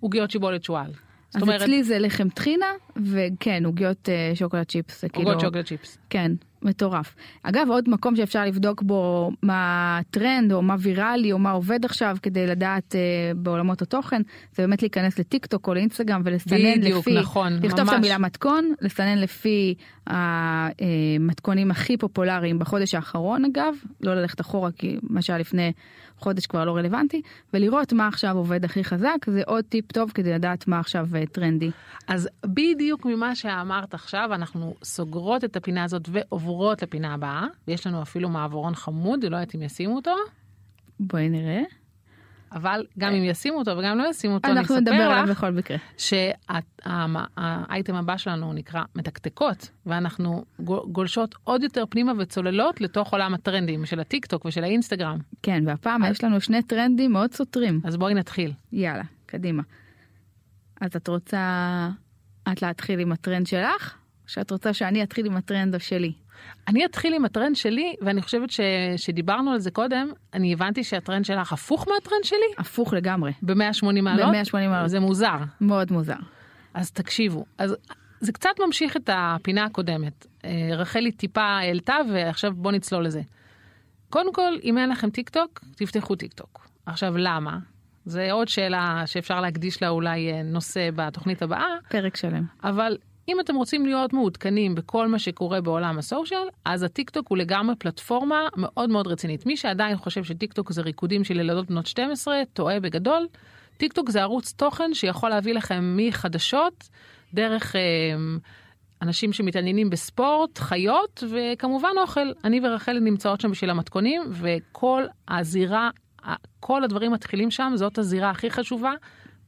עוגיות שיבולת שועל. אז אומרת, אצלי זה לחם טחינה, וכן, עוגיות אה, שוקולד צ'יפס. זה כאילו... עוגות שוקולד צ'יפס. כן, מטורף. אגב, עוד מקום שאפשר לבדוק בו מה הטרנד או מה ויראלי או מה עובד עכשיו כדי לדעת אה, בעולמות התוכן, זה באמת להיכנס לטיק טוק או לאינסטגרם ולסנן בדיוק, לפי, נכון, לכתוב את ממש. המילה מתכון, לסנן לפי המתכונים הכי פופולריים בחודש האחרון אגב, לא ללכת אחורה כי מה שהיה לפני חודש כבר לא רלוונטי, ולראות מה עכשיו עובד הכי חזק, זה עוד טיפ טוב כדי לדעת מה עכשיו אה, טרנדי. אז בדיוק ממה שאמרת עכשיו, אנחנו סוגרות את הפינה הזאת ועוברות לפינה הבאה, ויש לנו אפילו מעברון חמוד, לא יודעת אם ישימו אותו, בואי נראה. אבל גם אם ישימו אותו וגם לא ישימו אותו, אני אספר לך. שהאייטם הבא שלנו נקרא מתקתקות, ואנחנו גו- גולשות עוד יותר פנימה וצוללות לתוך עולם הטרנדים של הטיק טוק ושל האינסטגרם. כן, והפעם יש לנו שני טרנדים מאוד סותרים. אז בואי נתחיל. יאללה, קדימה. אז את רוצה את להתחיל עם הטרנד שלך? שאת רוצה שאני אתחיל עם הטרנד שלי? אני אתחיל עם הטרנד שלי, ואני חושבת ש... שדיברנו על זה קודם, אני הבנתי שהטרנד שלך הפוך מהטרנד שלי, הפוך לגמרי. ב-180 מעלות. ב-180 מעלות. זה מוזר. מאוד מוזר. אז תקשיבו, אז זה קצת ממשיך את הפינה הקודמת. אה, רחלי טיפה העלתה, ועכשיו בוא נצלול לזה. קודם כל, אם אין לכם טיקטוק, תפתחו טיקטוק. עכשיו, למה? זה עוד שאלה שאפשר להקדיש לה אולי אה, נושא בתוכנית הבאה, פרק שלם. אבל אם אתם רוצים להיות מעודכנים בכל מה שקורה בעולם הסושיאל, אז הטיקטוק הוא לגמרי פלטפורמה מאוד מאוד רצינית. מי שעדיין חושב שטיקטוק זה ריקודים של ילדות בנות 12, טועה בגדול. טיקטוק זה ערוץ תוכן שיכול להביא לכם מחדשות, דרך אה, אנשים שמתעניינים בספורט, חיות, וכמובן אוכל. אני ורחלי נמצאות שם בשביל המתכונים, וכל הזירה, כל הדברים מתחילים שם, זאת הזירה הכי חשובה,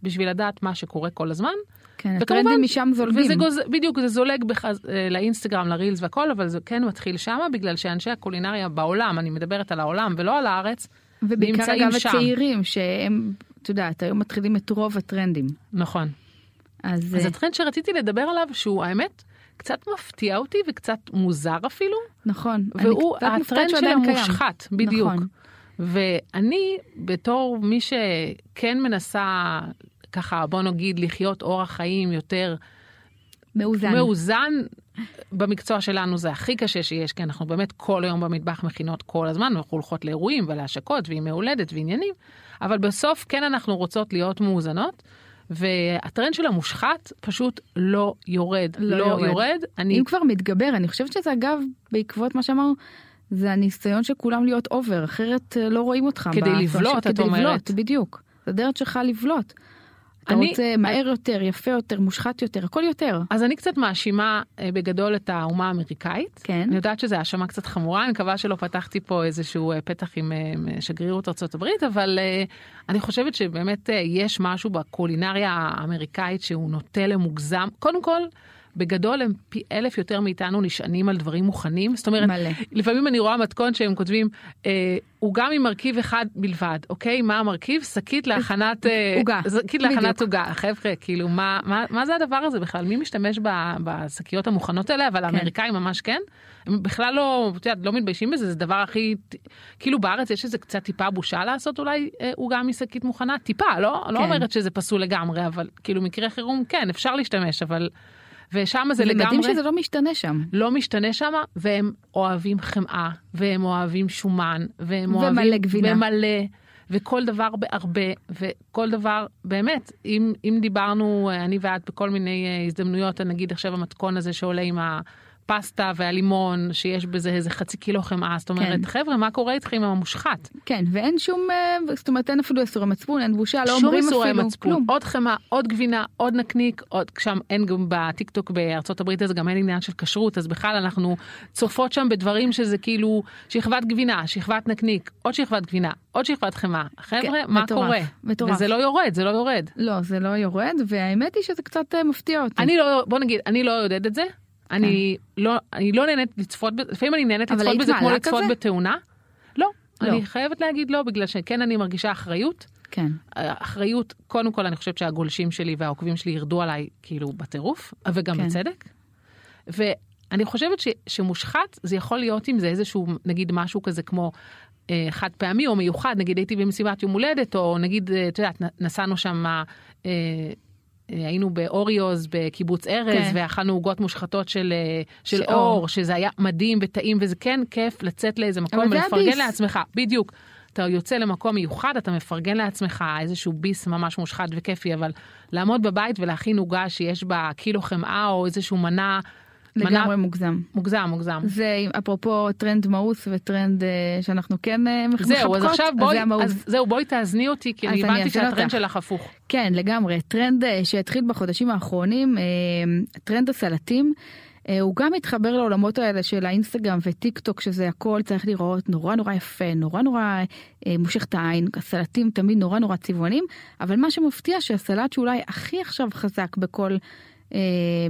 בשביל לדעת מה שקורה כל הזמן. כן, הטרנדים משם זולגים. וזה גוז... בדיוק, זה זולג בחז... אה, לאינסטגרם, לרילס והכל, אבל זה כן מתחיל שמה, בגלל שאנשי הקולינריה בעולם, אני מדברת על העולם ולא על הארץ, ובעיקר נמצאים שם. הצעירים, שהם, את יודעת, היום מתחילים את רוב הטרנדים. נכון. אז, אז אה, הטרנד שרציתי לדבר עליו, שהוא האמת, קצת מפתיע אותי וקצת מוזר אפילו, נכון. והוא הטרנד של. המושחת, בדיוק. נכון. ואני, בתור מי שכן מנסה, ככה, בוא נגיד, לחיות אורח חיים יותר מאוזן. מאוזן. במקצוע שלנו זה הכי קשה שיש, כי אנחנו באמת כל היום במטבח מכינות כל הזמן, אנחנו הולכות לאירועים ולהשקות וימי הולדת ועניינים, אבל בסוף כן אנחנו רוצות להיות מאוזנות, והטרנד של המושחת פשוט לא יורד. לא לא, יורד. יורד. אני, אם כבר מתגבר, אני חושבת שזה אגב, בעקבות מה שאמרנו, זה הניסיון של כולם להיות אובר, אחרת אה, לא רואים אותך. כדי לבלוט, את כדי אומרת. לבלוט, בדיוק. זה הדרך שלך לבלוט. אתה אני- רוצה מהר יותר, יפה יותר, מושחת יותר, הכל יותר. אז אני קצת מאשימה אה, בגדול את האומה האמריקאית. כן. אני יודעת שזו האשמה קצת חמורה, אני מקווה שלא פתחתי פה איזשהו אה, פתח עם אה, שגרירות הברית, אבל אני חושבת שבאמת יש משהו בקולינריה האמריקאית שהוא נוטה למוגזם. קודם כל, בגדול הם פי אלף יותר מאיתנו נשענים על דברים מוכנים. זאת אומרת, מלא. לפעמים אני רואה מתכון שהם כותבים, אה, עוגה ממרכיב אחד בלבד, אוקיי? מה המרכיב? שקית להכנת... אה, עוגה, שקית. להכנת עוגה. חבר'ה, כאילו, מה, מה, מה זה הדבר הזה בכלל? מי משתמש בשקיות המוכנות האלה? אבל האמריקאים ממש כן. הם בכלל לא, את יודעת, לא מתביישים בזה, זה דבר הכי... כאילו בארץ יש איזה קצת טיפה בושה לעשות אולי אה, עוגה משקית מוכנה? טיפה, לא? לא כן. אומרת שזה פסול לגמרי, אבל כאילו מקרה חירום, כן, אפשר להשתמש, אבל... ושם זה לגמרי... מדהים שזה לא משתנה שם. לא משתנה שם, והם אוהבים חמאה, והם אוהבים שומן, והם ומלא אוהבים... גבינה. ומלא, וכל דבר בהרבה, וכל דבר, באמת, אם, אם דיברנו, אה, אני ואת בכל מיני אה, הזדמנויות, נגיד עכשיו המתכון הזה שעולה עם הפסטה והלימון, שיש בזה איזה חצי קילו חמאה, זאת אומרת, כן. חבר'ה, מה קורה איתכם עם המושחת? כן, ואין שום, אה, זאת אומרת, אין אפילו איסורי מצפון, אין בושה, לא אומרים אפילו מצפון, כלום. עוד חמאה, עוד גבינה, עוד נקניק, עוד שם אין גם בטיקטוק בארצות הברית הזה גם אין עניין של כשרות, אז בכלל אנחנו צופות שם בדברים שזה כאילו שכבת גבינה, שכבת נקניק, עוד שכבת גבינה, עוד שכבת חמאה. חבר'ה, כן, מה מטורף, קורה? מטורף. וזה לא יורד, זה לא יורד. לא, זה לא יורד, והאמת היא שזה קצת אה, מפתיע אותי. אני לא, בוא נגיד, אני לא יודעת את זה. אני לא, אני לא נהנית לצפות לפעמים אני נהנית כן. לצפות בזה כמו לצפות? בתאונה. לא, לא. אני חייבת להגיד לא, בגלל שכן אני מרגישה אחריות. כן. אחריות, קודם כל אני חושבת שהגולשים שלי והעוקבים שלי ירדו עליי כאילו בטירוף, וגם כן. בצדק. ואני חושבת ש, שמושחת זה יכול להיות אם זה איזשהו נגיד משהו כזה כמו אה, חד פעמי או מיוחד, נגיד הייתי במסיבת יום הולדת, או נגיד, אה, את יודעת, נסענו שם, אה, היינו באוריוז בקיבוץ ארז, כן. ואכלנו עוגות מושחתות של, אה, של של אור. אור, שזה היה מדהים וטעים, וזה כן כיף לצאת לאיזה מקום ולפרגן. לעצמך, בדיוק. אתה יוצא למקום מיוחד, אתה מפרגן לעצמך איזשהו ביס ממש מושחת וכיפי, אבל לעמוד בבית ולהכין עוגה שיש בה קילו חמאה או איזשהו מנה, לגמרי מנה מוגזם. מוגזם, מוגזם. זה אפרופו טרנד מאוס וטרנד אה, שאנחנו כן אה, מחבקות, זהו, אז עכשיו בואי, זה. אז זהו, בואי תאזני אותי, כי אני הבנתי שהטרנד אותך. שלך הפוך. כן, לגמרי. טרנד אה, שהתחיל בחודשים האחרונים, אה, טרנד הסלטים. הוא גם מתחבר לעולמות האלה של האינסטגרם וטיק טוק שזה הכל צריך לראות נורא נורא יפה נורא נורא אה, מושך את העין הסלטים תמיד נורא נורא צבעונים אבל מה שמפתיע שהסלט שאולי הכי עכשיו חזק בכל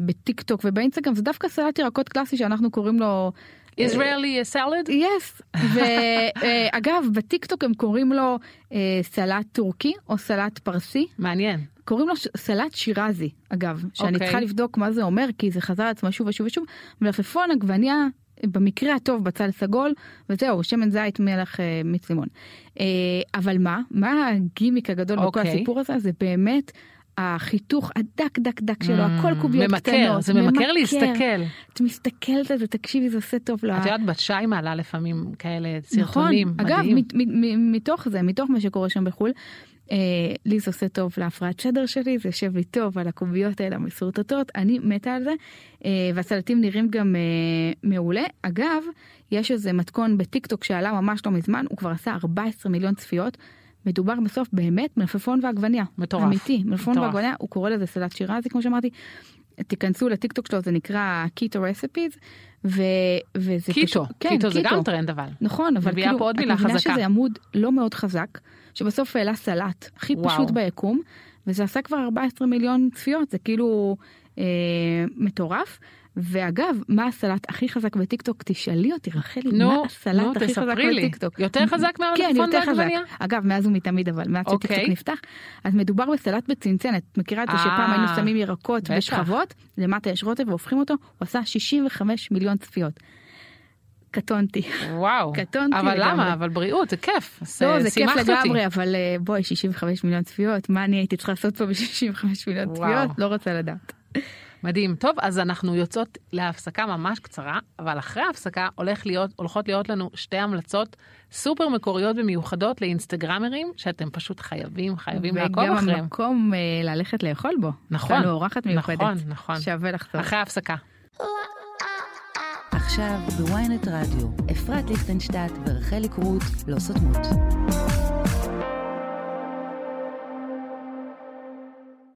בטיק טוק ובאינסטגרם זה דווקא סלט ירקות קלאסי שאנחנו קוראים לו Israeli salad? Yes, ואגב בטיק טוק הם קוראים לו אה, סלט טורקי או סלט פרסי מעניין. קוראים לו סלט שירזי אגב שאני אוקיי. צריכה לבדוק מה זה אומר כי זה חזר על עצמו שוב ושוב ושוב מלפפון עגבניה במקרה הטוב בצל סגול וזהו שמן זית מלח אה, מיץ לימון. אה, אבל מה מה הגימיק הגדול בכל אוקיי. הסיפור הזה זה באמת. החיתוך הדק דק דק שלו Mm, הכל קוביות ממכר, קטנות זה ממכר להסתכל. את מסתכלת על זה תקשיבי זה עושה טוב ל- את יודעת, בת שי מעלה לפעמים כאלה נכון, סרטונים, אגב, מת, מת, מתוך זה, מתוך מה שקורה שם בחו"ל, אה, לי זה עושה טוב להפרעת סדר שלי, זה יושב לי טוב על הקוביות האלה המסורטטות, אני מתה על זה, אה, והסלטים נראים גם אה, מעולה. אגב, יש איזה מתכון בטיקטוק שעלה ממש לא מזמן, הוא כבר עשה 14 מיליון צפיות. מדובר בסוף באמת מלפפון ועגבניה. מטורף. אמיתי, מלפפון מטורף. ועגבניה, הוא קורא לזה סלט שירזי כמו שאמרתי. תיכנסו לטיקטוק שלו, זה נקרא קיטו רסיפיז, ו... וזה קיטו, פשוט- כן, קיטו זה גם טרנד אבל. נכון, אבל כאילו, פה עוד את מילה מבינה חזקה. שזה עמוד לא מאוד חזק, שבסוף העלה סלט הכי וואו. פשוט ביקום, וזה עשה כבר 14 מיליון צפיות, זה כאילו אה, מטורף. ואגב, מה הסלט הכי חזק בטיקטוק? תשאלי אותי, רחלי, נו, מה הסלט נו, הכי חזק לי. בטיקטוק? יותר חזק כן, מהמלפפון יותר חזק. אגב, מאז ומתמיד, אבל מאז אוקיי. שטיקטוק נפתח, אז מדובר בסלט בצנצנת. את מכירה את זה אה, שפעם היינו שמים ירקות. בשכבות, למטה יש רוטב והופכים אותו, הוא עשה 65 מיליון צפיות. קטונתי. וואו. קטונתי אבל לגמרי. למה? אבל בריאות, זה כיף. לא, זה כיף. לגמרי, אבל אה, בואי, 65 מיליון צפיות, מה אני הייתי צריכה לעשות פה ב-65 מיליון וואו. צפיות? לא רוצה לדעת. מדהים. טוב, אז אנחנו יוצאות להפסקה ממש קצרה, אבל אחרי ההפסקה הולך להיות, הולכות להיות לנו שתי המלצות סופר מקוריות ומיוחדות לאינסטגרמרים, שאתם פשוט חייבים, חייבים לעקוב וגם אחריהם. המקום אה, ללכת לאכול בו. נכון, יש לנו אורחת מיוחדת. נכון, נכון. שווה לחזור. אחרי ההפסקה. עכשיו בוויינט רדיו, אפרת ליכטנשטט ורחלי קרוט לא סותמות.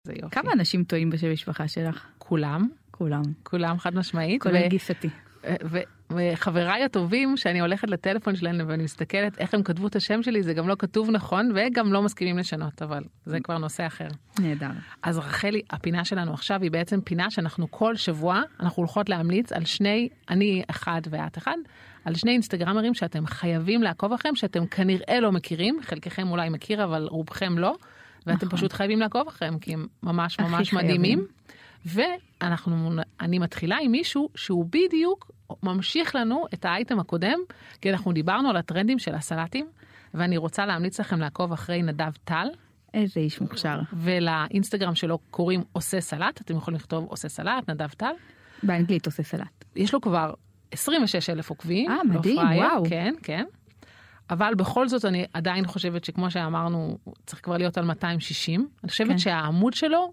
זה יופי. כמה אנשים טועים בשם משפחה שלך? כולם, כולם. כולם חד משמעית. כולל גיסתי. ו- וחבריי הטובים, שאני הולכת לטלפון שלהם ואני מסתכלת איך הם כתבו את השם שלי, זה גם לא כתוב נכון, וגם לא מסכימים לשנות, אבל זה כבר נושא אחר. נהדר. אז רחלי, הפינה שלנו עכשיו היא בעצם פינה שאנחנו כל שבוע, אנחנו הולכות להמליץ על שני, אני אחד ואת אחד, על שני אינסטגרמרים שאתם חייבים לעקוב אחריהם, שאתם כנראה לא מכירים, חלקכם אולי מכיר, אבל רובכם לא, ואתם נכון. פשוט חייבים לעקוב אחריהם, כי הם ממש ממש. מדהימים. ואנחנו, אני מתחילה עם מישהו שהוא בדיוק ממשיך לנו את האייטם הקודם, כי אנחנו דיברנו על הטרנדים של הסלטים, ואני רוצה להמליץ לכם לעקוב אחרי נדב טל, איזה איש מוכשר. ולאינסטגרם שלו קוראים עושה סלט, אתם יכולים לכתוב עושה סלט, נדב טל. באנגלית עושה סלט. יש לו כבר 26 אלף עוקבים. אה, לא מדהים, פראייר, וואו. כן, כן. אבל בכל זאת אני עדיין חושבת שכמו שאמרנו, צריך כבר להיות על 260. אני חושבת כן. שהעמוד שלו,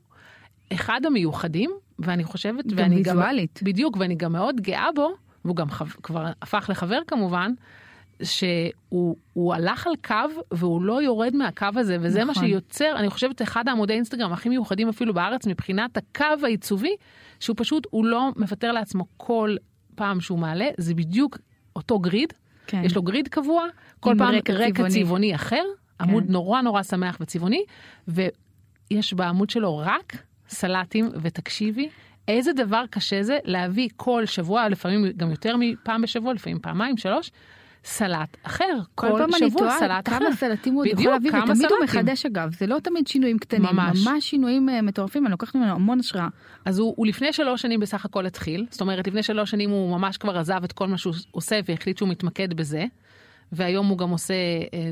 אחד המיוחדים, ואני חושבת, גם ואני ויזואלית. גם, בדיוק, ואני גם מאוד גאה בו, והוא גם חו, כבר הפך לחבר כמובן, שהוא הוא הלך על קו והוא לא יורד מהקו הזה, וזה מה נכון. שיוצר, אני חושבת, אחד העמודי אינסטגרם הכי מיוחדים אפילו בארץ מבחינת הקו העיצובי, שהוא פשוט, הוא לא מוותר לעצמו כל פעם שהוא מעלה, זה בדיוק אותו גריד, כן. יש לו גריד קבוע, כל עם פעם רקע רקע, צבעוני. צבעוני אחר, עמוד נורא נורא שמח וצבעוני, ויש בעמוד שלו רק סלטים, ותקשיבי, איזה דבר קשה זה להביא כל שבוע, לפעמים גם יותר מפעם בשבוע, לפעמים פעמיים, שלוש, סלט אחר. כל פעם אני שבוע סלט אחר. כמה סלטים הוא עוד יכול בדיוק, להביא, ותמיד הוא סלטים. מחדש אגב, זה לא תמיד שינויים קטנים, ממש. ממש שינויים אה, מטורפים, אני לוקחת ממנו המון השראה. אז הוא, הוא לפני שלוש שנים בסך הכל התחיל, זאת אומרת לפני שלוש שנים הוא ממש כבר עזב את כל מה שהוא עושה והחליט שהוא מתמקד בזה, והיום הוא גם עושה אה,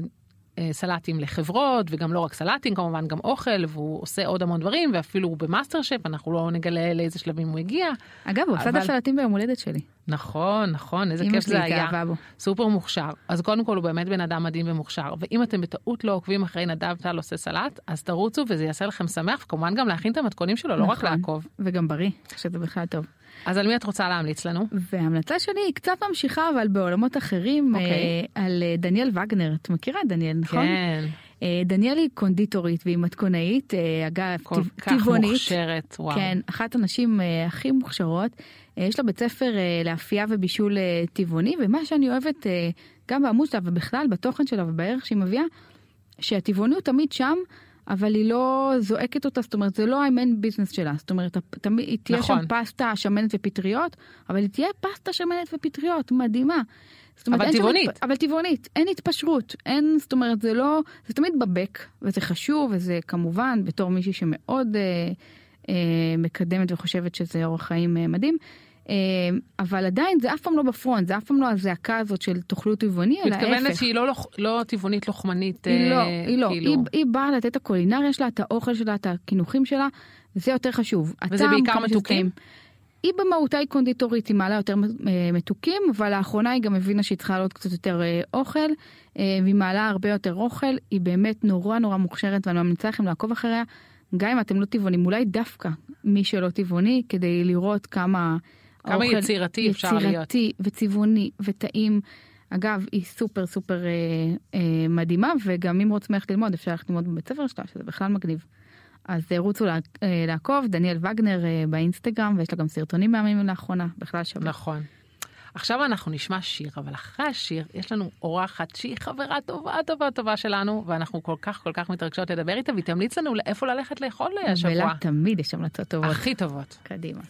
אה, סלטים לחברות, וגם לא רק סלטים כמובן, גם אוכל, והוא עושה עוד המון דברים, ואפילו הוא במאסטר שף, אנחנו לא נגלה לאיזה שלבים הוא הגיע. אגב, הוא עשה את הסלטים ביום הולדת שלי. נכון, נכון, איזה כיף זה היה. בו. סופר מוכשר. אז קודם כל הוא באמת בן אדם מדהים ומוכשר. ואם אתם בטעות לא עוקבים אחרי נדב טל עושה סלט, אז תרוצו וזה יעשה לכם שמח, וכמובן גם להכין את המתכונים שלו, לא רק נכון. לעקוב. וגם בריא, שזה בכלל טוב. אז על מי את רוצה להמליץ לנו? וההמלצה שלי היא קצת ממשיכה, אבל בעולמות אחרים, אוקיי. אה, על אה, דניאל וגנר. את מכירה את דניאל, נכון? כן, אה, דניאל היא קונדיטורית והיא מתכונאית, אה, אגב, כל טבע- כך טבעונית. מוכשרת, וואו. כן, אחת הנשים הכי מוכשרות. אה, יש לה בית ספר אה, לאפייה ובישול אה, טבעוני, ומה שאני אוהבת גם בעמוד שלה ובכלל בתוכן שלה ובערך שהיא מביאה, שהטבעוני הוא תמיד שם, אבל היא לא זועקת אותה, זאת אומרת, זה לא המיין ביזנס שלה. זאת אומרת, תמיד, היא תהיה נכון. שם פסטה, שמנת ופטריות, אבל היא תהיה פסטה, שמנת ופטריות, מדהימה. אומרת, אבל שם טבעונית. התפ- אבל טבעונית, אין התפשרות, אין, זאת אומרת, זה לא, זה תמיד בבק, וזה חשוב, וזה כמובן, בתור מישהי שמאוד אה, מקדמת וחושבת שזה אורח חיים אה, מדהים, אה, אבל עדיין זה אף פעם לא בפרונט, זה אף פעם לא הזעקה הזאת של תאכלו טבעוני, אלא ההפך. מתכוונת שהיא לא, לא טבעונית לוחמנית. היא לא, אה, היא לא, כאילו. היא, היא באה לתת את הקולינריה שלה, את האוכל שלה, את הקינוחים שלה, וזה יותר חשוב. וזה הטעם, בעיקר מתוקים? היא במהותה היא קונדיטורית, היא מעלה יותר אה, מתוקים, אבל לאחרונה היא גם הבינה שהיא צריכה לעלות קצת יותר אה, אוכל, אה, והיא מעלה הרבה יותר אוכל, היא באמת נורא נורא מוכשרת, ואני ממליצה לכם לעקוב אחריה, גם אם אתם לא טבעונים, אולי דווקא מי שלא טבעוני, כדי לראות כמה... כמה האוכל יצירתי אפשר להיות. יצירתי וצבעוני וטעים. אגב, היא סופר סופר אה, אה, מדהימה, וגם אם רוצים ללכת ללמוד, אפשר ללכת ללמוד בבית ספר שלה, שזה בכלל מגניב. אז אה, רוצו לה, אה, לעקוב, דניאל וגנר אה, באינסטגרם, ויש לה גם סרטונים מהימים לאחרונה, בכלל שווה. נכון. עכשיו אנחנו נשמע שיר, אבל אחרי השיר יש לנו אורחת שהיא חברה טובה טובה טובה שלנו, ואנחנו כל כך כל כך מתרגשות לדבר איתה, והיא תמליץ לנו לאיפה ללכת לאכול השבוע. ולה תמיד יש המלצות טובות. הכי טובות. קדימה.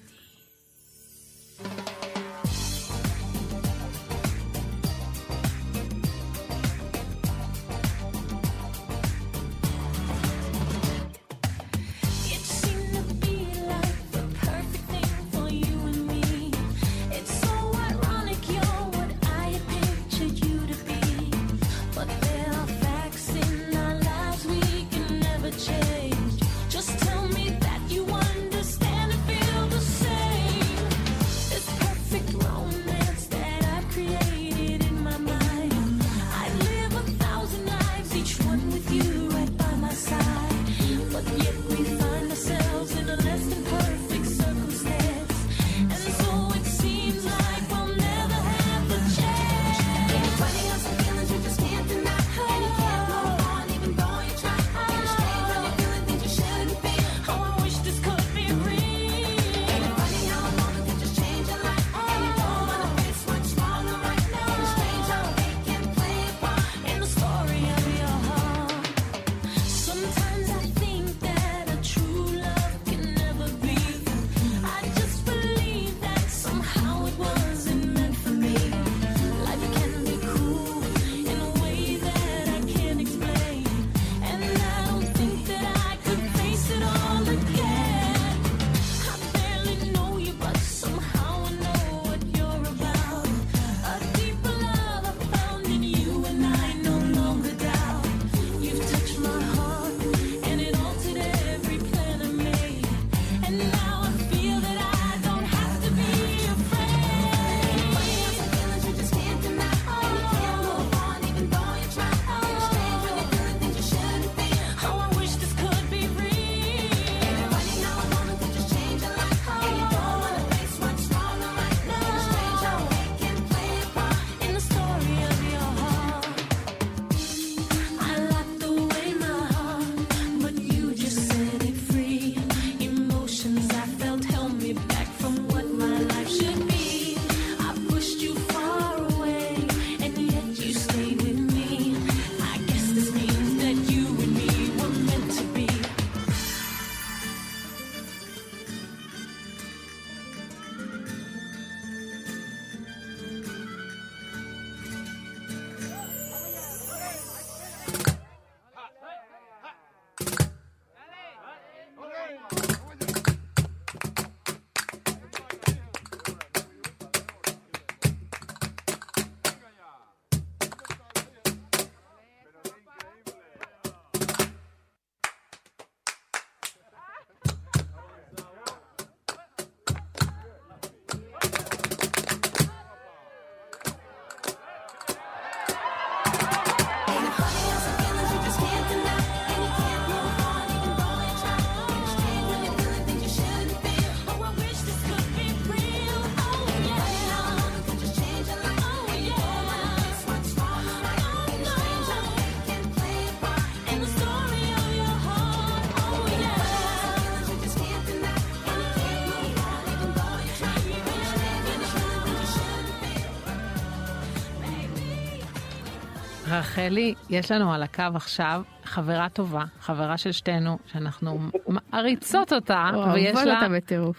רחלי, יש לנו על הקו עכשיו חברה טובה, חברה של שתינו, שאנחנו מעריצות אותה, ויש לה.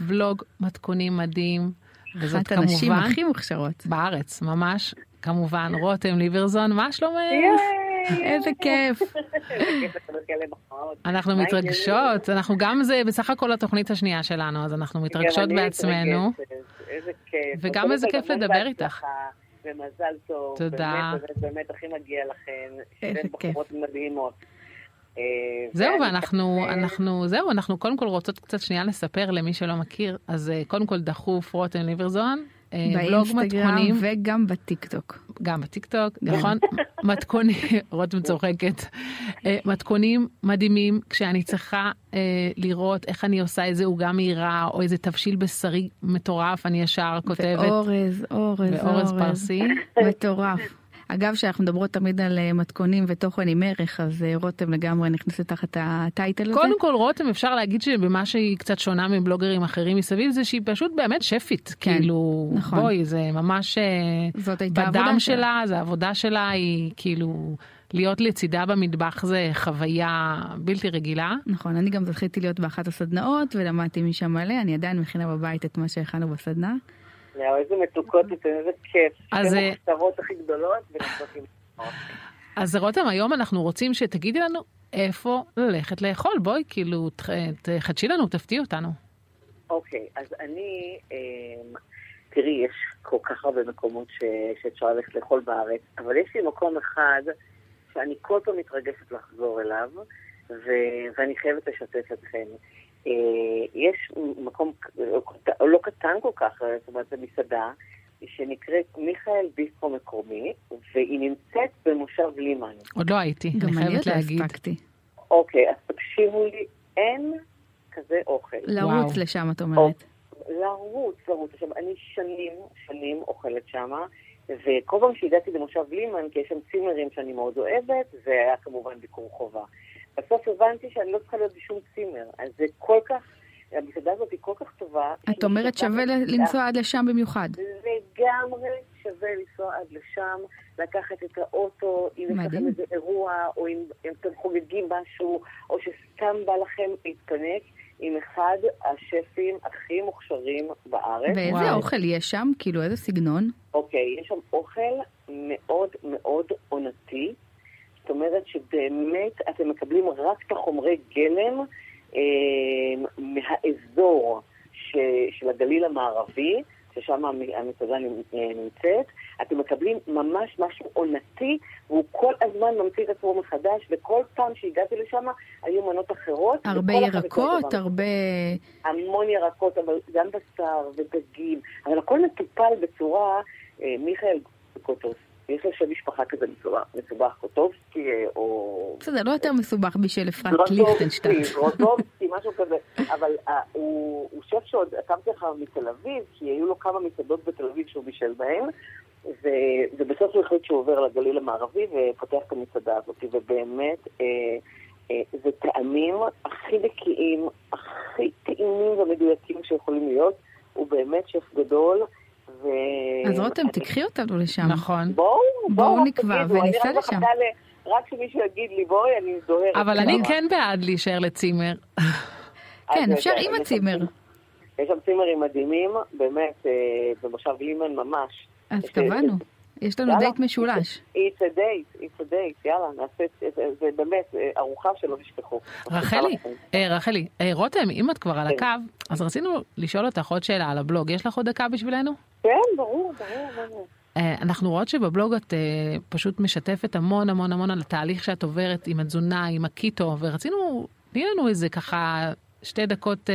בלוג מתכונים מדהים. וזאת אחת הנשים הכי מוכשרות. בארץ, ממש, כמובן, רותם ליברזון, מה שלומך? איזה כיף. אנחנו מתרגשות, אנחנו גם זה בסך הכל התוכנית השנייה שלנו, אז אנחנו מתרגשות בעצמנו. מתרגשת, איזה כיף. וגם איזה כיף לדבר איתך. ומזל טוב. תודה. באמת, באמת, באמת, הכי מגיע לכן. כיף. בחורות מדהימות. אה, זהו, ואנחנו, אנחנו, זהו, אנחנו קודם כל רוצות קצת שנייה לספר למי שלא מכיר, אז אה, קודם כל דחוף רותם ליברזון, בלוג באינסטגרם מתכונים, וגם בטיקטוק. גם בטיקטוק, נכון? מתכונים, רותם צוחקת, אה, מתכונים מדהימים, כשאני צריכה אה, לראות איך אני עושה איזה עוגה מהירה, או איזה תבשיל בשרי מטורף, אני ישר כותבת, ואורז, אורז, ואורז פרסי. מטורף. אגב, שאנחנו מדברות תמיד על אה, מתכונים ותוכן עם ערך, אז אה, רותם לגמרי נכנסת תחת הטייטל הזה. קודם כל רותם אפשר להגיד שבמה שהיא קצת שונה מבלוגרים אחרים מסביב זה שהיא פשוט באמת שפית כן, כאילו נכון. בואי זה ממש אה, זאת הייתה העבודה בדם שלה. שלה זה העבודה שלה היא כאילו להיות לצידה במטבח זה חוויה בלתי רגילה. נכון, אני גם זכיתי להיות באחת הסדנאות ולמדתי משם מלא, אני עדיין מכינה בבית את מה שהכנו בסדנה. איזה מתוקות אתן, איזה כיף. אז, שתי אה, המוכשרות הכי גדולות. אז רותם היום אנחנו רוצים שתגידי לנו איפה ללכת לאכול בואי כאילו תחדשי לנו תפתיעי אותנו. אוקיי, אז אני, אמ, תראי, יש כל כך הרבה מקומות ש, שאפשר ללכת לאכול בארץ, אבל יש לי מקום אחד שאני כל פעם מתרגשת לחזור אליו, ו, ואני חייבת לשתף אתכם. אה, יש מקום ק- לא קטן כל כך, זאת אומרת, זו מסעדה, שנקראת מיכאל ביסטרו מקומי, והיא נמצאת במושב לימן. עוד לא הייתי גם אני אני עוד חייבת לא להגיד. הספקתי. אוקיי, אז תקשיבו לי, אין כזה אוכל. לרוץ. לשם, את אומרת. לרוץ, לרוץ. עכשיו, אני שנים, שנים אוכלת שמה, וכל פעם שהגעתי למושב לימן, כי יש שם צימרים שאני מאוד אוהבת, זה היה כמובן ביקור חובה. בסוף הבנתי שאני לא צריכה להיות בשום צימר, אז זה כל כך, המסעדה הזאת היא כל כך טובה. את אומרת שווה שווה ל- לנסוע עד לשם במיוחד. לגמרי שווה לנסוע עד לשם, לקחת את האוטו, אם יש לכם. איזה אירוע, או אם, אם אתם חוגגים משהו, או שסתם בא לכם להתפנק עם אחד השפים הכי מוכשרים בארץ. ואיזה וואו. אוכל יש שם? כאילו, איזה סגנון? אוקיי, יש שם אוכל מאוד מאוד עונתי. אומרת שבאמת אתם מקבלים רק את החומרי גלם אה, מהאזור ש, של הגליל המערבי, ששם המ- המסעדה נמצ- אה, נמצאת. אתם מקבלים ממש משהו עונתי, והוא כל הזמן ממציא את עצמו מחדש, וכל פעם שהגעתי לשם היו מנות אחרות. הרבה ירקות. הרבה... המון ירקות, אבל גם בשר ודגים, אבל הכל מטופל בצורה, אה, מיכאל קוטוס, יש לו שם משפחה כזה מסובך, קוטובסקי, אה, או... בסדר, לא יותר מסובך בשביל אפרת ליכטנשטיין. גרוטובסקי, משהו כזה, אבל אה, הוא שף שעוד עקבתי אחריו מתל אביב, כי היו לו כמה מסעדות בתל אביב שהוא בישל בהן, ובסוף הוא החליט שהוא עובר לגליל המערבי ופותח את המסעדה הזאת, ובאמת אה, זה טעמים הכי נקיים, הכי טעימים ומדויקים שיכולים להיות, הוא באמת שף גדול. ו... אז רותם, תקחי אותנו לשם. נכון. בואו, בואו בואו, נקבע תגידו, אני וניסע רק לשם. מחכה ל- רק שמישהו יגיד לי בואי, אני דוהרת. אבל אני. כן בעד להישאר לצימר. כן, אפשר עם הצימר. צימר- יש שם צימרים מדהימים, באמת, אה, במושב לימן ממש. אז קבענו. יש לנו. דייט משולש. It's a date, it's a date, יאללה, נעשה, את זה, באמת אה, ארוחה שלא תשכחו. רחלי. אה, רחלי, אה, רותם, אם את כבר על כן. הקו, אז רצינו לשאול אותך עוד שאלה על הבלוג. יש לך עוד דקה בשבילנו? כן, ברור, ברור, אנחנו רואות שבבלוג את פשוט משתפת המון המון המון על התהליך שאת עוברת עם התזונה, עם הקיטו, ורצינו, תני לנו איזה ככה שתי דקות,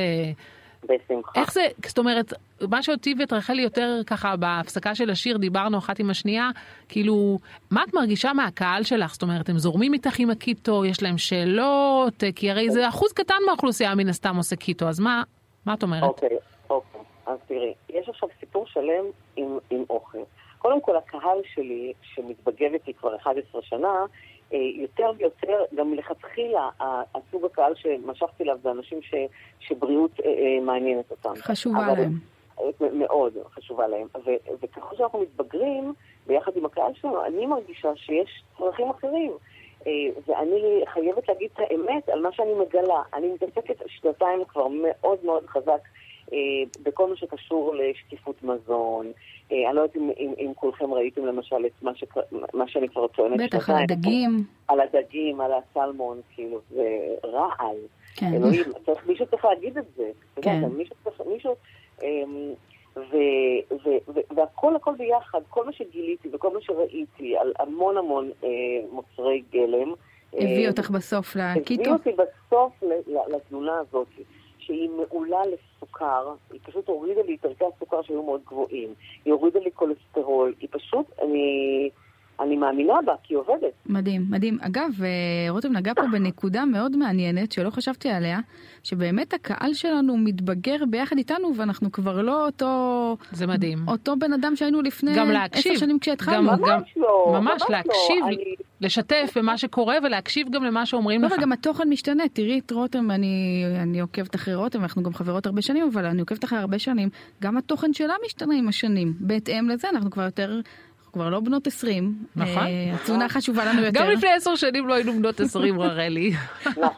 בשמחה. איך זה, זאת אומרת, מה שאותי ואת רחלי יותר ככה בהפסקה של השיר דיברנו אחת עם השנייה, כאילו, מה את מרגישה מהקהל שלך? זאת אומרת, הם זורמים איתך עם הקיטו, יש להם שאלות, כי הרי זה אחוז קטן מהאוכלוסייה מן הסתם עושה קיטו, אז מה, מה את אומרת? אוקיי, אוקיי. אז תראי, יש עכשיו סיפור שלם עם, עם אוכל. קודם כל, הקהל שלי, שמתבגב איתי כבר 11 שנה, יותר ויותר, גם מלכתחילה, הסוג הקהל שמשכתי אליו זה אנשים ש, שבריאות אה, אה, מעניינת אותם. חשובה אבל- להם. מאוד חשובה להם. ו- וככל שאנחנו מתבגרים, ביחד עם הקהל שלנו, אני מרגישה שיש צרכים אחרים. אה, ואני חייבת להגיד את האמת על מה שאני מגלה. אני מתעסקת שנתיים כבר מאוד מאוד חזק אה, בכל מה שקשור לשקיפות מזון. אה, אני לא יודעת אם, אם, אם כולכם ראיתם למשל את מה, שק, מה שאני כבר טוענת בטח, על. הדגים. על הדגים, על הסלמון, כאילו, זה רעל. כן. אלוהים, צריך, מישהו צריך להגיד את זה. כן. מישהו צריך, מישהו... אמ, ו, ו, ו, והכל הכל ביחד, כל מה שגיליתי וכל מה שראיתי על המון המון אה, מוצרי גלם. הביא אה, אותך בסוף לקיטו. הביא אותי בסוף ל- ל- לתזונה הזאת, שהיא מעולה לסוכר, היא פשוט הורידה לי את ערכי הסוכר שהיו מאוד גבוהים, היא הורידה לי כולסטרול, היא פשוט, אני, אני מאמינה בה, כי היא עובדת. מדהים, מדהים. אגב, אה, רותם נגע פה בנקודה מאוד מעניינת שלא חשבתי עליה, שבאמת הקהל שלנו מתבגר ביחד איתנו ואנחנו כבר לא אותו, זה מדהים. אותו בן אדם שהיינו לפני גם עשר. שנים כשהתחלנו. גם- ממש לא, ממש ממש להקשיב, לא. אני, לשתף במה שקורה ולהקשיב גם למה שאומרים לא, לך. וגם התוכן משתנה, תראי את רותם, אני, אני עוקבת אחרי רותם, אנחנו גם חברות הרבה שנים, אבל אני עוקבת אחרי הרבה שנים, גם התוכן שלה משתנה עם השנים. בהתאם לזה אנחנו כבר יותר, כבר לא בנות 20. נכון. אה, התזונה חשובה לנו יותר. גם לפני עשר שנים לא היינו בנות עשרים רחלי.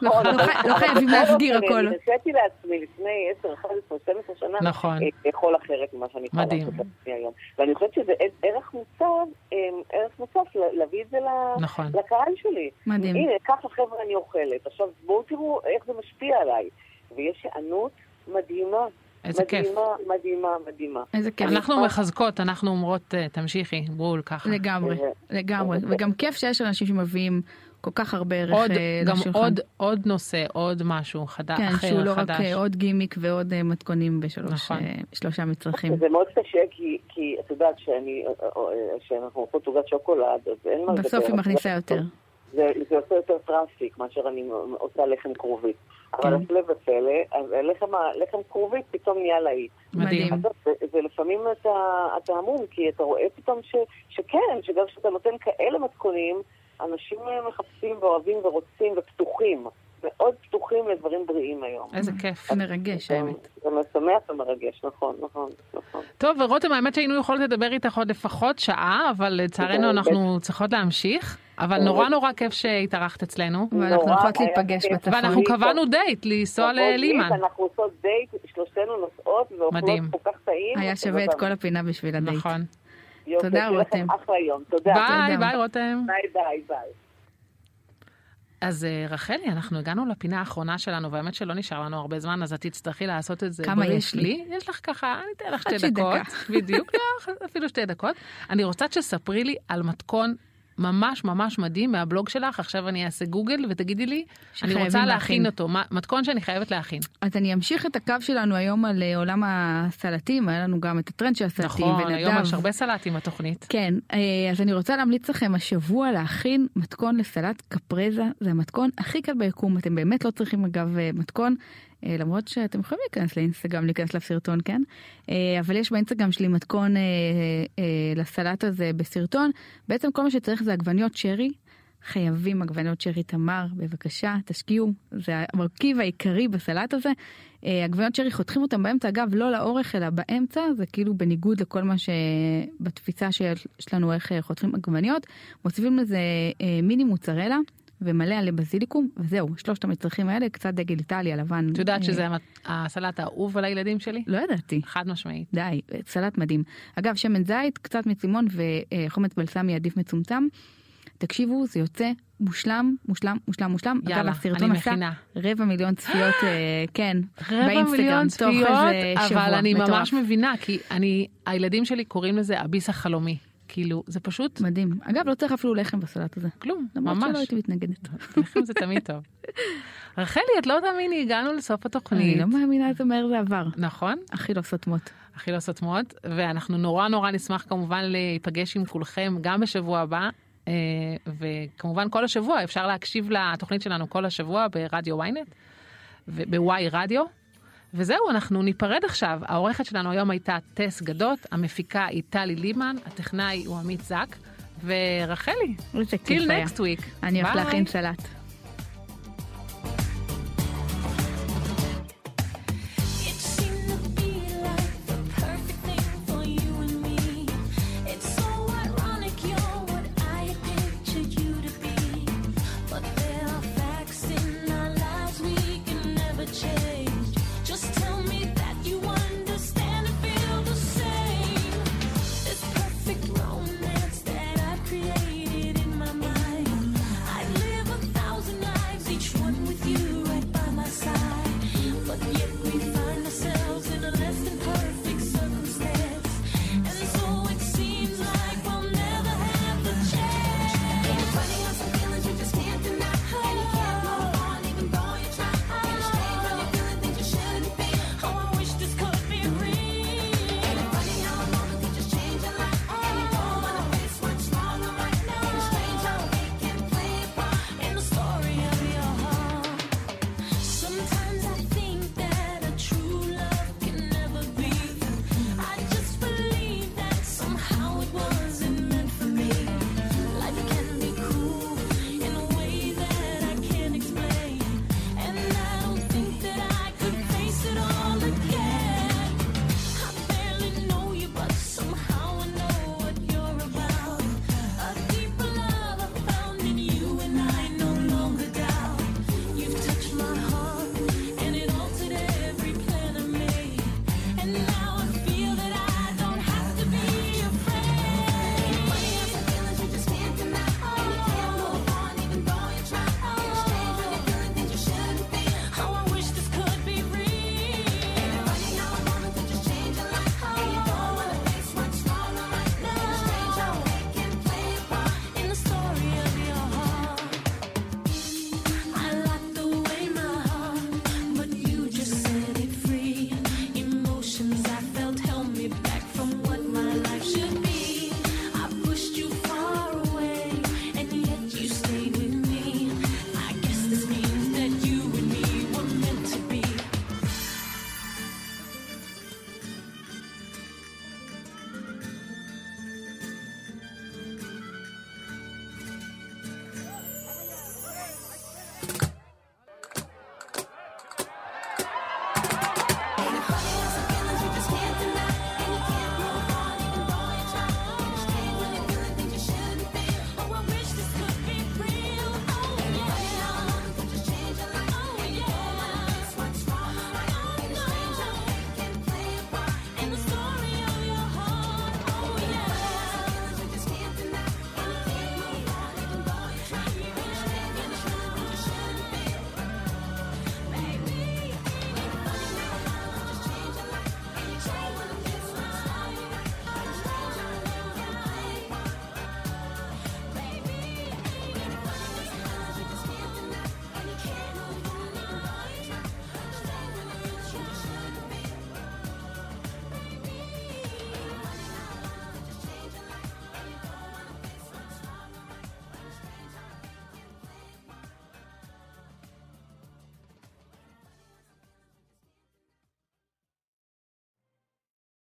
נכון, לא לא חייבים להסגיר הכל. אני הרשיתי לעצמי לפני 10, 11, 12 שנה, נכון. אה, לאכול אחרת ממה שאני יכולה. לעשות לעצמי היום. ואני חושבת שזה ערך מוצב, אה, ערך מוצף להביא את זה נכון. לקהל שלי. מדהים. הנה, ככה חבר'ה אני אוכלת. עכשיו בואו תראו איך זה משפיע עליי. ויש היענות מדהימה. איזה כיף. מדהימה, מדהימה, מדהימה. איזה כיף. אנחנו מחזקות, אנחנו אומרות, אה, תמשיכי, בול, ככה. לגמרי, איזה- לגמרי. איזה וגם כיף שיש אנשים שמביאים כל כך הרבה ערך עוד, אה, גם לשולחן. עוד, עוד נושא, עוד משהו חדש, כן, אחר, שהוא לא רק. אה, עוד גימיק ועוד אה, מתכונים בשלוש נכון. אה, שלושה מצרכים. זה מאוד קשה, כי, את יודעת שאני, אה, אה, שאנחנו עושות עוגת שוקולד, אז אין מה לדבר. בסוף היא מכניסה יותר. זה, זה עושה יותר traffic מאשר אני עושה לחם כרובית. אבל כן. הפלא ופלא, לחם, כרובית פתאום נהיה להיט. מדהים. אז זה, זה לפעמים אתה, המום, כי אתה רואה פתאום ש, שכן, שגם כשאתה נותן כאלה מתכונים, אנשים אה, מחפשים ואוהבים ורוצים ופתוחים, מאוד פתוחים לדברים בריאים היום. איזה כיף. מרגש זה- האמת. זה משמח ומרגש, נכון, נכון, נכון. טוב, ורותם, האמת שהיינו יכולות לדבר איתך עוד לפחות שעה, אבל לצערנו זה- אנחנו צריכות להמשיך. אבל זה- נורא נורא כיף שהתארחת אצלנו. ואנחנו הולכות להיפגש. בצפון. ואנחנו קבענו דייט לנסוע נכון, ללימן. אנחנו עושות דייט, שלושתנו נוסעות ואוכלות. כל כך טעים. היה שווה את כל הפינה בשביל הדייט. נכון. תודה, רותם. אחלה יום, תודה. ביי. ביי רותם. ביי ביי ביי. אז אה, רחלי, אנחנו הגענו לפינה האחרונה שלנו, והאמת שלא נשאר לנו הרבה זמן, אז את תצטרכי לעשות את זה. כמה יש לי? יש לך ככה, אני אתן לך שתי דקות. בדיוק, לא, אפילו שתי דקות. אני רוצה שתספרי לי על מתכון ממש ממש מדהים מהבלוג שלך, עכשיו אני אעשה גוגל ותגידי לי, אני רוצה להכין להכין. אותו, מתכון שאני חייבת להכין. אז אני אמשיך את הקו שלנו היום על אה, עולם הסלטים, היה לנו גם את הטרנד של הסלטים, נכון, היום ונדב. יש הרבה סלטים בתוכנית. כן, אה, אז אני רוצה להמליץ לכם השבוע להכין מתכון לסלט קפרזה, זה המתכון הכי קל ביקום, אתם באמת לא צריכים אגב אה, מתכון, למרות שאתם יכולים להיכנס לאינסטגרם, להיכנס לסרטון, כן? אה, אבל יש באינסטגרם שלי מתכון אה, אה, לסלט הזה בסרטון, בעצם כל מה שצריך זה עגבניות שרי. חייבים עגבניות שרי תמר, בבקשה, תשקיעו, זה המרכיב העיקרי בסלט הזה. אה, עגבניות שרי חותכים אותם באמצע, אגב, לא לאורך אלא באמצע, זה כאילו בניגוד לכל מה שבתפיסה שיש לנו איך אה, חותכים עגבניות. מוסיפים לזה אה, מיני מוצרלה ומלא עלי בזיליקום, וזהו, שלושת המצרכים האלה, קצת דגל איטליה לבן. את יודעת אה, שזה הסלט האהוב על הילדים שלי? לא ידעתי. חד משמעית. די, סלט מדהים. אגב, שמן זית, קצת מצימון וחומץ בלסמי עדיף מצומצם. תקשיבו, זה יוצא מושלם, מושלם, מושלם, מושלם. יאללה, אגב, הסרטון עשה. רבע מיליון צפיות, אה, כן, רבע מיליון צפיות, אבל אני. ממש מבינה, כי אני, הילדים שלי קוראים לזה הביס החלומי. כאילו, זה פשוט מדהים. אגב, לא צריך אפילו לחם בסלט הזה. כלום, למרות שלא ממש. הייתי מתנגדת. לחם זה תמיד טוב. רחלי, את לא תאמיני, הגענו לסוף אני התוכנית. לא מאמינה איזה מהר זה עבר. נכון? הכי לא סותמות. הכי לא סותמות, ואנחנו נורא נורא נשמח כמובן להיפגש עם כולכם גם בשבוע הבא. אה, וכמובן כל השבוע אפשר להקשיב לתוכנית שלנו כל השבוע ברדיו ynet ובוואי רדיו. וזהו, אנחנו ניפרד עכשיו. העורכת שלנו היום הייתה טס גדות, המפיקה היא טלי לימן, הטכנאי הוא עמית זק, ורחלי, till next week. אני הולכת. להכין סלט.